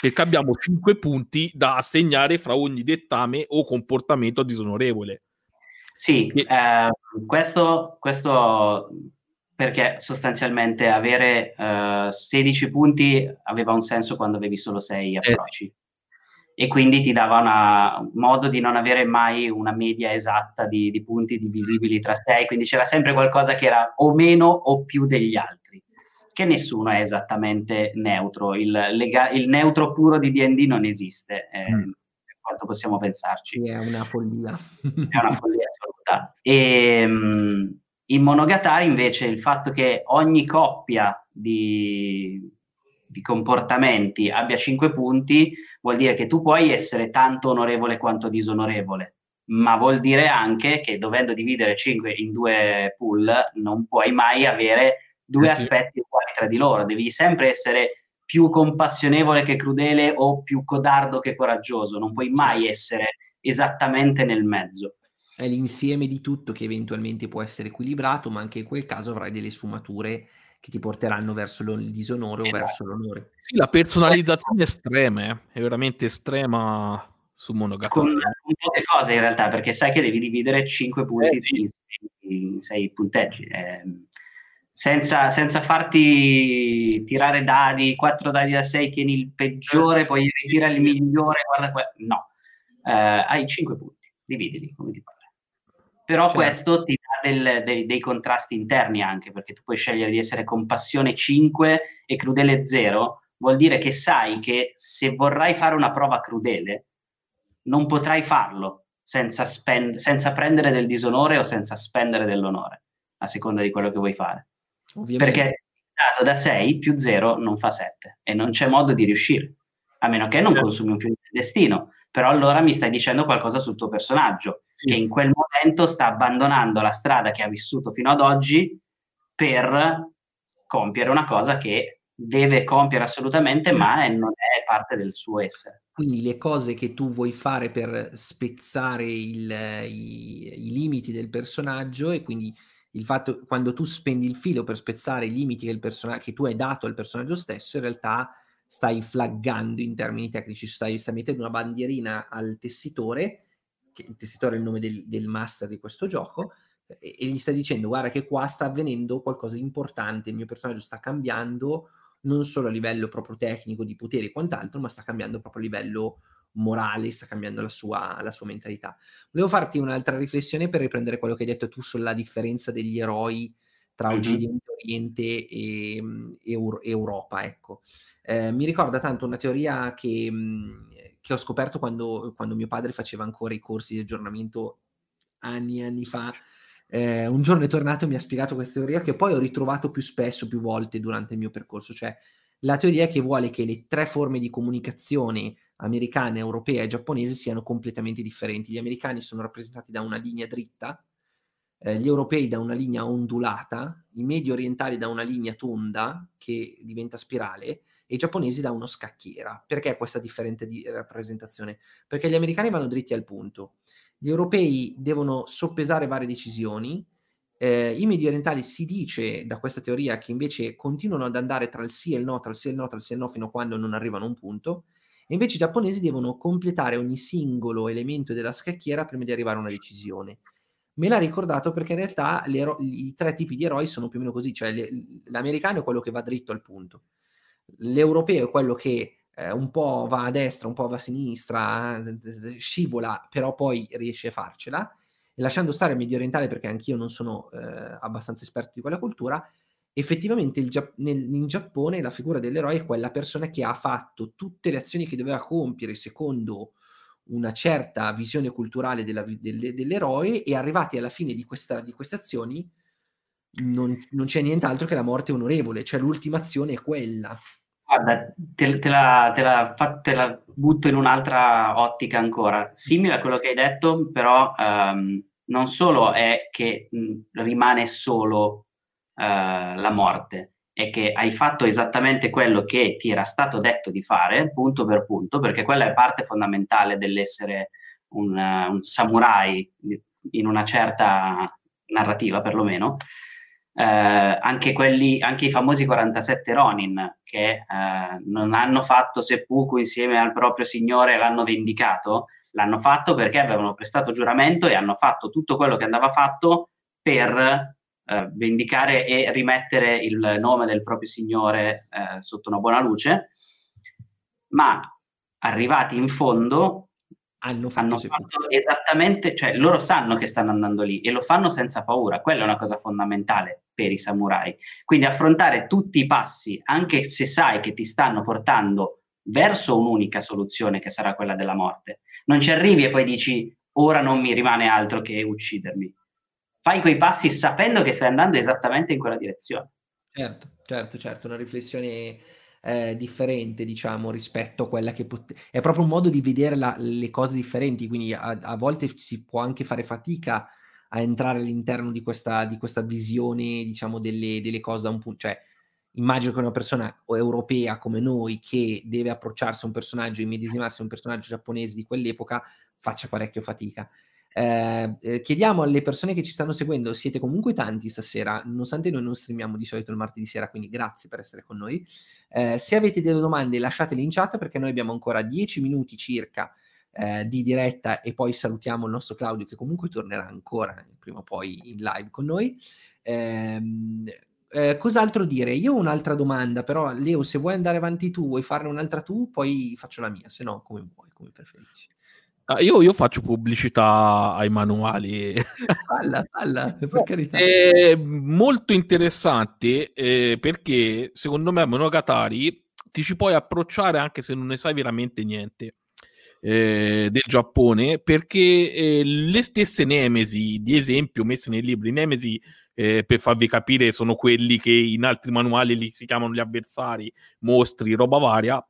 perché abbiamo 5 punti da assegnare fra ogni dettame o comportamento disonorevole. Sì, eh, questo, questo, perché sostanzialmente avere eh, 16 punti aveva un senso quando avevi solo 6 eh. approcci. e quindi ti dava un modo di non avere mai una media esatta di, di, punti divisibili tra sé, quindi c'era sempre qualcosa che era o meno o più degli altri, che nessuno è esattamente neutro, il, lega- il neutro puro di D&D non esiste, eh, mm. quanto possiamo pensarci. È una follia. è una follia assoluta. E, um, in Monogatari invece il fatto che ogni coppia di di comportamenti abbia 5 punti, vuol dire che tu puoi essere tanto onorevole quanto disonorevole, ma vuol dire anche che dovendo dividere 5 in due pool non puoi mai avere due eh sì. aspetti uguali tra di loro, devi sempre essere più compassionevole che crudele o più codardo che coraggioso, non puoi mai essere esattamente nel mezzo. È l'insieme di tutto che eventualmente può essere equilibrato, ma anche in quel caso avrai delle sfumature che ti porteranno verso il disonore esatto. o verso l'onore. Sì, la personalizzazione estrema, eh. è veramente estrema su Monogatari. Con, con poche cose in realtà, perché sai che devi dividere 5 punti eh, sì. in 6 punteggi. Eh, senza, senza, farti tirare dadi, 4 dadi da 6, tieni il peggiore, poi ritira il migliore, guarda qua. No, eh, hai 5 punti, dividili come ti pare. Però certo. questo ti del, dei, dei, contrasti interni anche, perché tu puoi scegliere di essere compassione 5 e crudele 0, vuol dire che sai che se vorrai fare una prova crudele, non potrai farlo senza, spend- senza prendere del disonore o senza spendere dell'onore, a seconda di quello che vuoi fare. Ovviamente. Perché dato da 6 più 0 non fa 7 e non c'è modo di riuscire, a meno che non certo. consumi un film del destino però allora mi stai dicendo qualcosa sul tuo personaggio, sì. che in quel momento sta abbandonando la strada che ha vissuto fino ad oggi per compiere una cosa che deve compiere assolutamente, ma non è parte del suo essere. Quindi le cose che tu vuoi fare per spezzare il, i, i, limiti del personaggio e quindi il fatto quando tu spendi il filo per spezzare i limiti che, il che tu hai dato al personaggio stesso, in realtà stai flaggando in termini tecnici, stai, stai mettendo una bandierina al tessitore, che il tessitore è il nome del, del master di questo gioco, e, e, gli stai dicendo guarda che qua sta avvenendo qualcosa di importante, il mio personaggio sta cambiando non solo a livello proprio tecnico di potere e quant'altro, ma sta cambiando proprio a livello morale, sta cambiando la sua, la sua mentalità. Volevo farti un'altra riflessione per riprendere quello che hai detto tu sulla differenza degli eroi tra Occidente, Oriente e, e Europa. Ecco. Eh, mi ricorda tanto una teoria che, che ho scoperto quando, quando, mio padre faceva ancora i corsi di aggiornamento anni e anni fa. Eh, un giorno è tornato e mi ha spiegato questa teoria che poi ho ritrovato più spesso, più volte durante il mio percorso, cioè la teoria che vuole che le tre forme di comunicazione americana, europea e giapponese siano completamente differenti. Gli americani sono rappresentati da una linea dritta, eh, gli europei da una linea ondulata, i medio orientali da una linea tonda che diventa spirale e i giapponesi da uno scacchiera. Perché questa differente di rappresentazione? Perché gli americani vanno dritti al punto, gli europei devono soppesare varie decisioni, eh, i medio orientali si dice da questa teoria che invece continuano ad andare tra il sì e il no, tra il sì e il no, tra il sì e il no fino a quando non arrivano a un punto, e invece i giapponesi devono completare ogni singolo elemento della scacchiera prima di arrivare a una decisione. Me l'ha ricordato perché in realtà ero- i tre tipi di eroi sono più o meno così, cioè le- l'americano è quello che va dritto al punto, l'europeo è quello che eh, un po' va a destra, un po' va a sinistra, scivola, però poi riesce a farcela, e lasciando stare il medio orientale perché anch'io non sono eh, abbastanza esperto di quella cultura, effettivamente Gia- nel, in Giappone la figura dell'eroe è quella persona che ha fatto tutte le azioni che doveva compiere secondo una certa visione culturale della, del, dell'eroe e arrivati alla fine di, questa, di queste azioni non, non, c'è nient'altro che la morte onorevole, cioè l'ultima azione è quella. Guarda, te, te, la, te, la, te, la, butto in un'altra ottica ancora, simile a quello che hai detto, però um, non solo è che mh, rimane solo uh, la morte, è che hai fatto esattamente quello che ti era stato detto di fare, punto per punto, perché quella è parte fondamentale dell'essere un, uh, un samurai in una certa narrativa, perlomeno. Eh, anche, quelli, anche i famosi 47 Ronin che eh, non hanno fatto seppuku insieme al proprio signore l'hanno vendicato, l'hanno fatto perché avevano prestato giuramento e hanno fatto tutto quello che andava fatto per eh, vendicare e rimettere il nome del proprio signore eh, sotto una buona luce, ma arrivati in fondo hanno fatto, hanno fatto esattamente, cioè loro sanno che stanno andando lì e lo fanno senza paura, quella è una cosa fondamentale per i samurai. Quindi affrontare tutti i passi, anche se sai che ti stanno portando verso un'unica soluzione che sarà quella della morte. Non ci arrivi e poi dici ora non mi rimane altro che uccidermi. Fai quei passi sapendo che stai andando esattamente in quella direzione. Certo, certo, certo, una riflessione eh, differente, diciamo, rispetto a quella che pot- è proprio un modo di vedere la- le cose differenti, quindi a-, a, volte si può anche fare fatica a entrare all'interno di questa, di questa visione, diciamo, delle, delle cose da un punto, cioè immagino che una persona europea come noi che deve approcciarsi a un personaggio, immedesimarsi a un personaggio giapponese di quell'epoca, faccia parecchio fatica. Eh, eh, chiediamo alle persone che ci stanno seguendo, siete comunque tanti stasera, nonostante noi non streamiamo di solito il martedì sera, quindi grazie per essere con noi. Eh, se avete delle domande lasciatele in chat perché noi abbiamo ancora 10 minuti circa eh, di diretta e poi salutiamo il nostro Claudio che comunque tornerà ancora prima o poi in live con noi. Ehm, eh, cos'altro dire? Io ho un'altra domanda, però Leo, se vuoi andare avanti tu, vuoi farne un'altra tu, poi faccio la mia, se no come vuoi, come preferisci. Ah, io, io, faccio pubblicità ai manuali. Falla, per carità. È molto interessante eh, perché secondo me Monogatari ti ci puoi approcciare anche se non ne sai veramente niente eh, del Giappone perché eh, le stesse Nemesi, di esempio, messe nei libri, Nemesi eh, per farvi capire sono quelli che in altri manuali li si chiamano gli avversari, mostri, roba varia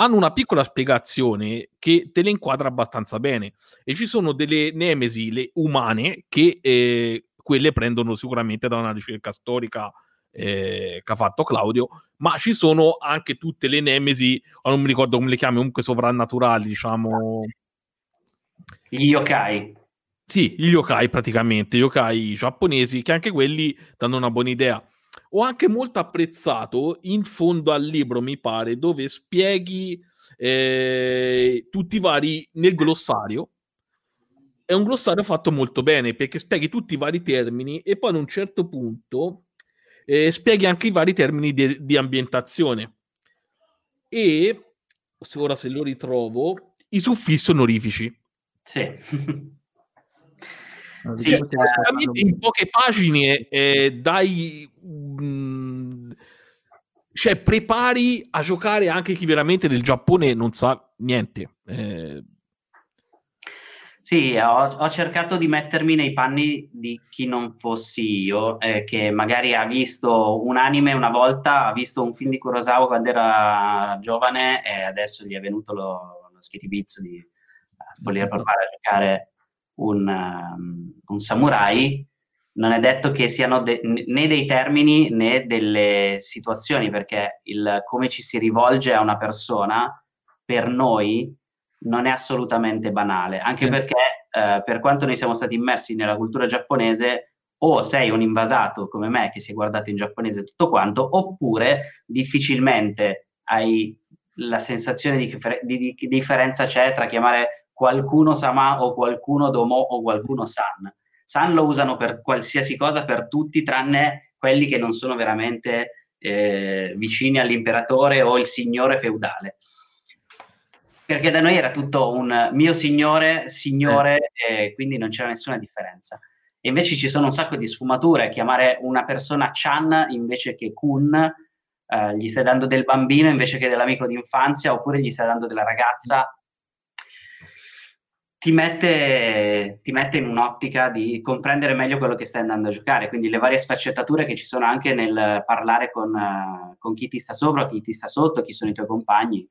hanno una piccola spiegazione che te le inquadra abbastanza bene e ci sono delle nemesi le umane che eh, quelle prendono sicuramente da una ricerca storica eh, che ha fatto Claudio, ma ci sono anche tutte le nemesi, non mi ricordo come le chiami, comunque sovrannaturali, diciamo. Gli yokai. Sì, gli yokai praticamente, gli yokai giapponesi, che anche quelli danno una buona idea. Ho anche molto apprezzato in fondo al libro, mi pare, dove spieghi eh, tutti i vari nel glossario. È un glossario fatto molto bene perché spieghi tutti i vari termini e poi ad un certo punto eh, spieghi anche i vari termini di, di ambientazione. E ora se lo ritrovo, i suffissi onorifici. Sì. Sì, cioè, in poche pagine eh, dai mh, cioè prepari a giocare anche chi veramente del Giappone non sa niente eh. Sì, ho, ho, cercato di mettermi nei panni di chi non fossi io, eh, che magari ha visto un anime una volta, ha visto un film di Kurosawa quando era giovane e adesso gli è venuto lo, lo schiribizzo di uh, voler provare a giocare un, um, un samurai, non è detto che siano de- né dei termini né delle situazioni, perché il come ci si rivolge a una persona per noi non è assolutamente banale, anche mm. perché eh, per quanto noi siamo stati immersi nella cultura giapponese, o sei un invasato come me che si è guardato in giapponese tutto quanto, oppure difficilmente hai la sensazione di, di, di, di differenza c'è tra chiamare qualcuno Sama o qualcuno Domo o qualcuno San. San lo usano per qualsiasi cosa, per tutti, tranne quelli che non sono veramente eh, vicini all'imperatore o il signore feudale. Perché da noi era tutto un mio signore, signore, eh. e quindi non c'era nessuna differenza. E invece ci sono un sacco di sfumature, chiamare una persona Chan invece che Kun, eh, gli stai dando del bambino invece che dell'amico d'infanzia, oppure gli stai dando della ragazza ti mette, ti mette, in un'ottica di comprendere meglio quello che stai andando a giocare, quindi le varie sfaccettature che ci sono anche nel parlare con, uh, con chi ti sta sopra, chi ti sta sotto, chi sono i tuoi compagni.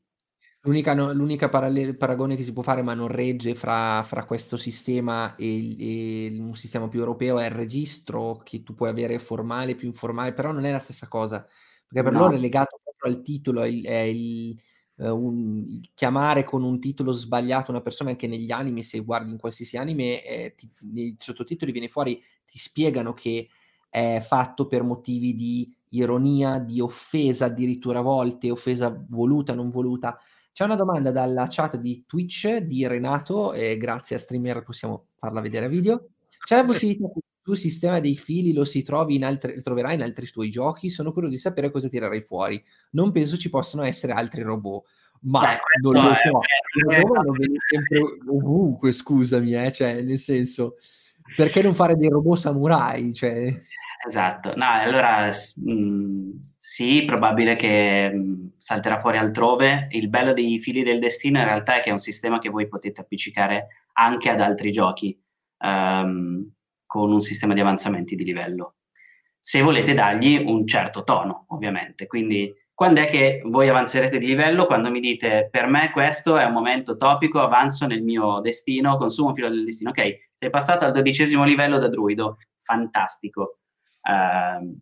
L'unica, no, l'unica parallel- paragone che si può fare, ma non regge fra, fra questo sistema e, e, un sistema più europeo, è il registro che tu puoi avere formale, più informale, però non è la stessa cosa, perché per no. loro è legato proprio al titolo, è il, è il uh, un, chiamare con un titolo sbagliato una persona anche negli anime, se guardi in qualsiasi anime, eh, ti, nei sottotitoli viene fuori, ti spiegano che è fatto per motivi di ironia, di offesa addirittura a volte, offesa voluta, non voluta. C'è una domanda dalla chat di Twitch di Renato, e grazie a streamer possiamo farla vedere a video. C'è la possibilità che il tuo sistema dei fili lo si trovi in altri, troverai in altri tuoi giochi? Sono curioso di sapere cosa tirerai fuori. Non penso ci possano essere altri robot. Ma Beh, non lo so, devono venire sempre ovunque, scusami, eh? cioè, nel senso, perché non fare dei robot samurai? Cioè... Esatto, no, allora mh, mm, sì, probabile che mh, mm, salterà fuori altrove. Il bello dei fili del destino in realtà è che è un sistema che voi potete appiccicare anche ad altri giochi um, con un sistema di avanzamenti di livello. Se volete dargli un certo tono, ovviamente. Quindi quando è che voi avanzerete di livello? Quando mi dite per me questo è un momento topico, avanzo nel mio destino, consumo un filo del destino. Ok, sei passato al dodicesimo livello da druido, fantastico eh,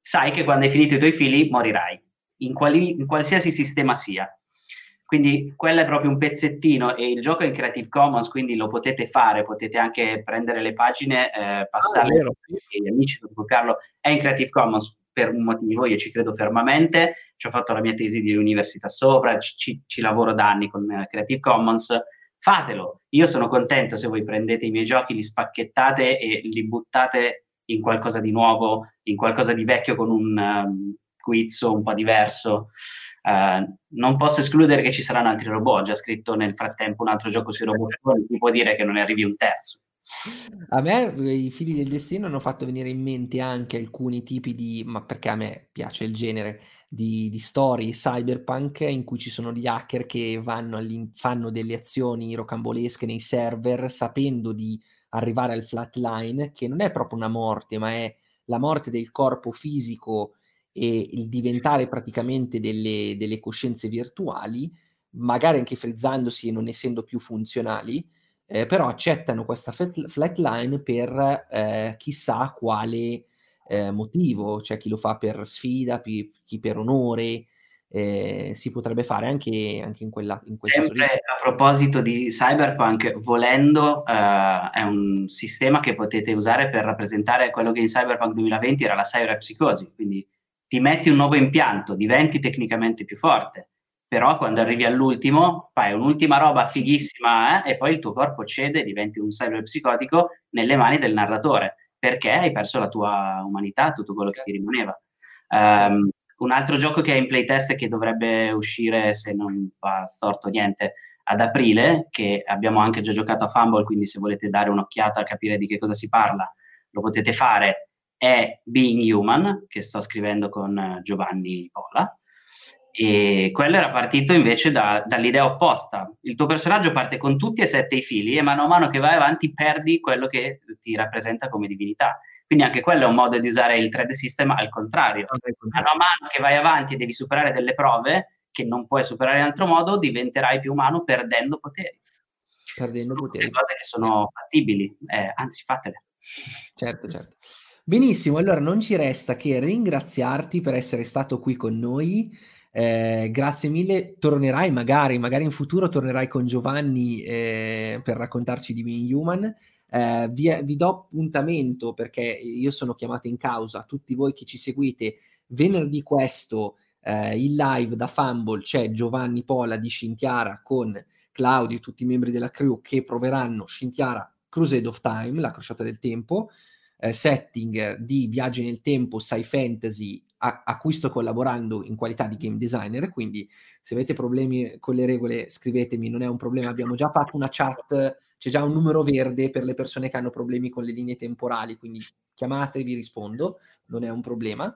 sai che quando hai finito i tuoi fili morirai, in, quali, in qualsiasi sistema sia. Quindi quello è proprio un pezzettino e il gioco è in Creative Commons, quindi lo potete fare, potete anche prendere le pagine, eh, passarle ah, agli amici, Carlo, è in Creative Commons per un motivo, io ci credo fermamente, ci ho fatto la mia tesi di università sopra, ci, ci lavoro da anni con uh, Creative Commons, fatelo. Io sono contento se voi prendete i miei giochi, li spacchettate e li buttate in qualcosa di nuovo, in qualcosa di vecchio con un um, guizzo un po' diverso. Uh, non posso escludere che ci saranno altri robot. Ho già scritto nel frattempo un altro gioco sui robot, ti può dire che non ne arrivi un terzo. A me i figli del destino hanno fatto venire in mente anche alcuni tipi di, ma perché a me piace il genere, di, di storie cyberpunk in cui ci sono gli hacker che vanno fanno delle azioni rocambolesche nei server sapendo di arrivare al flatline, che non è proprio una morte, ma è la morte del corpo fisico e il diventare praticamente delle, delle coscienze virtuali, magari anche frizzandosi e non essendo più funzionali, eh, però accettano questa flatline per eh, chissà quale eh, motivo, cioè chi lo fa per sfida, chi, chi per onore, eh, si potrebbe fare anche, anche in quella in Sempre a proposito di Cyberpunk, volendo, eh, è un sistema che potete usare per rappresentare quello che in Cyberpunk 2020 era la cyberpsicosi, quindi ti metti un nuovo impianto, diventi tecnicamente più forte, però quando arrivi all'ultimo fai un'ultima roba fighissima eh, e poi il tuo corpo cede, diventi un cyberpsicotico nelle mani del narratore, perché hai perso la tua umanità, tutto quello che ti rimaneva. Um, un altro gioco che è in playtest e che dovrebbe uscire, se non va storto niente, ad aprile, che abbiamo anche già giocato a Fumble, quindi se volete dare un'occhiata a capire di che cosa si parla, lo potete fare, è Being Human, che sto scrivendo con Giovanni Pola. E quello era partito invece da, dall'idea opposta. Il tuo personaggio parte con tutti e sette i fili e mano a mano che vai avanti perdi quello che ti rappresenta come divinità. Quindi anche quello è un modo di usare il thread system al contrario. Mano a mano che vai avanti e devi superare delle prove che non puoi superare in altro modo, diventerai più umano perdendo poteri. Perdendo poteri. Sono cose che sono fattibili, eh, anzi fatele. Certo, certo. Benissimo, allora non ci resta che ringraziarti per essere stato qui con noi. Eh, grazie mille, tornerai magari, magari in futuro tornerai con Giovanni eh, per raccontarci di Being Human. Eh, vi, vi, do appuntamento perché io sono chiamato in causa, tutti voi che ci seguite, venerdì questo eh, in live da Fumble c'è Giovanni Pola di Scintiara con Claudio e tutti i membri della crew che proveranno Scintiara Crusade of Time, la crociata del tempo, eh, setting di viaggi nel tempo, sci fantasy a, a, cui sto collaborando in qualità di game designer, quindi se avete problemi con le regole scrivetemi, non è un problema, abbiamo già fatto una chat, c'è già un numero verde per le persone che hanno problemi con le linee temporali, quindi chiamate vi rispondo, non è un problema.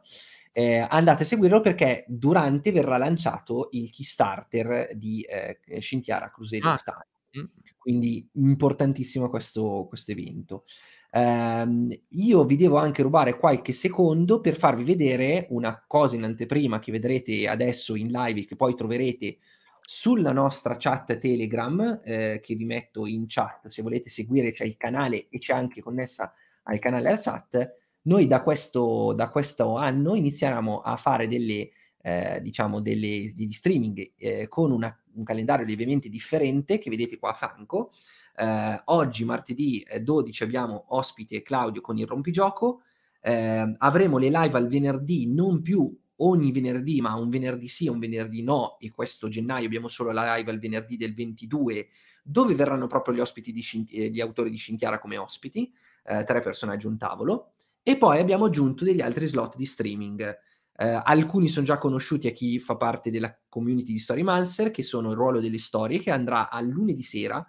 Eh, andate a seguirlo perché durante verrà lanciato il Kickstarter di eh, Scintiara Crusade ah. of Time. Mm. Quindi importantissimo questo, questo evento. Um, io vi devo anche rubare qualche secondo per farvi vedere una cosa in anteprima che vedrete adesso in live che poi troverete sulla nostra chat Telegram eh, che vi metto in chat. Se volete seguire c'è il canale e c'è anche connessa al canale la chat. Noi da questo, da questo anno inizieremo a fare delle eh, diciamo delle, degli streaming eh, con una, un calendario lievemente differente che vedete qua a fianco eh, oggi, martedì 12, eh, abbiamo ospite Claudio con il rompigioco. Eh, avremo le live al venerdì, non più ogni venerdì, ma un venerdì sì, un venerdì no. E questo gennaio abbiamo solo la live al venerdì del 22, dove verranno proprio gli ospiti di eh, gli autori di Scintiara come ospiti, eh, tre personaggi un tavolo. E poi abbiamo aggiunto degli altri slot di streaming. Eh, alcuni sono già conosciuti a chi fa parte della community di Storymancer, che sono il ruolo delle storie, che andrà a lunedì sera.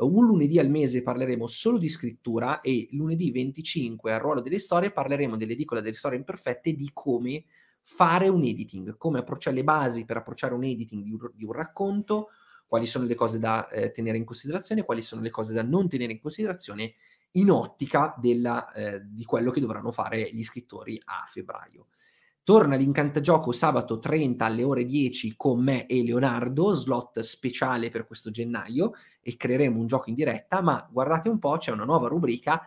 Un lunedì al mese parleremo solo di scrittura e lunedì 25 al ruolo delle storie parleremo dell'edicola delle storie imperfette di come fare un editing, come approcciare le basi per approcciare un editing di un, di un racconto, quali sono le cose da eh, tenere in considerazione, quali sono le cose da non tenere in considerazione in ottica della, eh, di quello che dovranno fare gli scrittori a febbraio. Torna l'incantagioco sabato 30 alle ore 10 con me e Leonardo, slot speciale per questo gennaio e creeremo un gioco in diretta, ma guardate un po', c'è una nuova rubrica.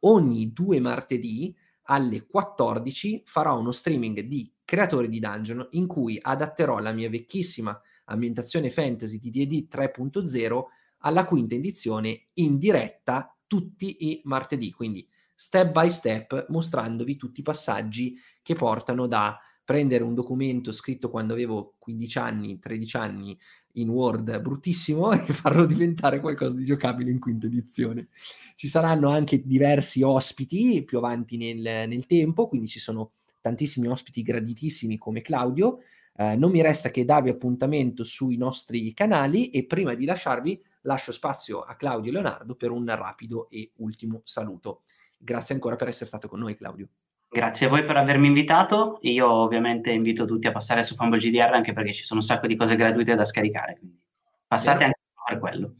Ogni due martedì alle 14 farò uno streaming di creatori di dungeon in cui adatterò la mia vecchissima ambientazione fantasy di D&D 3.0 alla quinta edizione in diretta tutti i martedì, quindi step by step mostrandovi tutti i passaggi che portano da prendere un documento scritto quando avevo 15 anni, 13 anni in Word bruttissimo e farlo diventare qualcosa di giocabile in quinta edizione. Ci saranno anche diversi ospiti più avanti nel, nel tempo, quindi ci sono tantissimi ospiti graditissimi come Claudio. Eh, non mi resta che darvi appuntamento sui nostri canali e prima di lasciarvi lascio spazio a Claudio e Leonardo per un rapido e ultimo saluto. Grazie ancora per essere stato con noi, Claudio. Grazie a voi per avermi invitato. Io ovviamente invito tutti a passare su Fumble GDR anche perché ci sono un sacco di cose gratuite da scaricare. Quindi passate vero. anche per quello.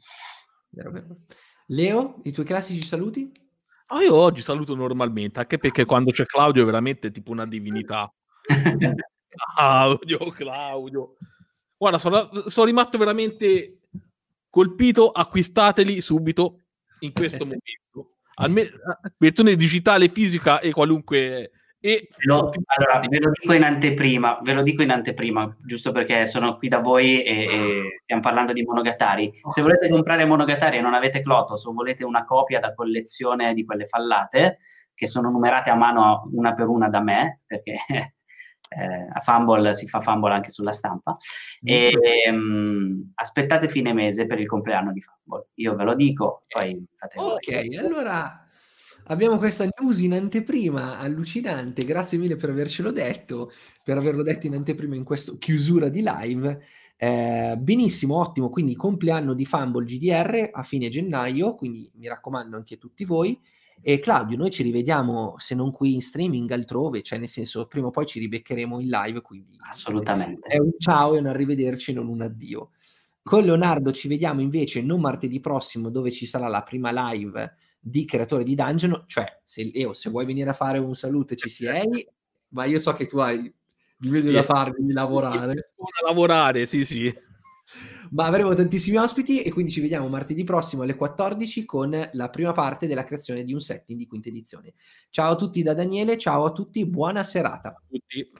Vero, vero. Leo, i tuoi classici saluti? Oh, io oggi saluto normalmente, anche perché quando c'è Claudio è veramente tipo una divinità. Claudio, Claudio. Guarda, sono, sono rimasto veramente colpito, acquistateli subito in questo momento. Almeno, versione digitale, fisica e qualunque e lo, allora, ve lo dico in anteprima, ve lo dico in anteprima, giusto perché sono qui da voi e, e stiamo parlando di Monogatari. Se volete comprare Monogatari e non avete Clotos o volete una copia da collezione di quelle fallate, che sono numerate a mano una per una da me, perché eh, a Fumble si fa Fumble anche sulla stampa. E, um, aspettate fine mese per il compleanno di Fumble. Io ve lo dico, poi fate Ok, voi. allora abbiamo questa news in anteprima allucinante. Grazie mille per avercelo detto, per averlo detto in anteprima in questa chiusura di live. Eh, benissimo, ottimo. Quindi compleanno di Fumble GDR a fine gennaio, quindi mi raccomando anche a tutti voi. E Claudio, noi ci rivediamo se non qui in streaming altrove, cioè nel senso prima o poi ci ribeccheremo in live, quindi assolutamente. È un ciao e un arrivederci, non un addio. Con Leonardo ci vediamo invece non martedì prossimo dove ci sarà la prima live di creatore di dungeon, cioè se, Leo, se vuoi venire a fare un saluto ci sei, ma io so che tu hai di meglio da fare, di lavorare. lavorare, sì sì. Ma avremo tantissimi ospiti e quindi ci vediamo martedì prossimo alle 14 con la prima parte della creazione di un setting di quinta edizione. Ciao a tutti da Daniele, ciao a tutti, buona serata. A tutti.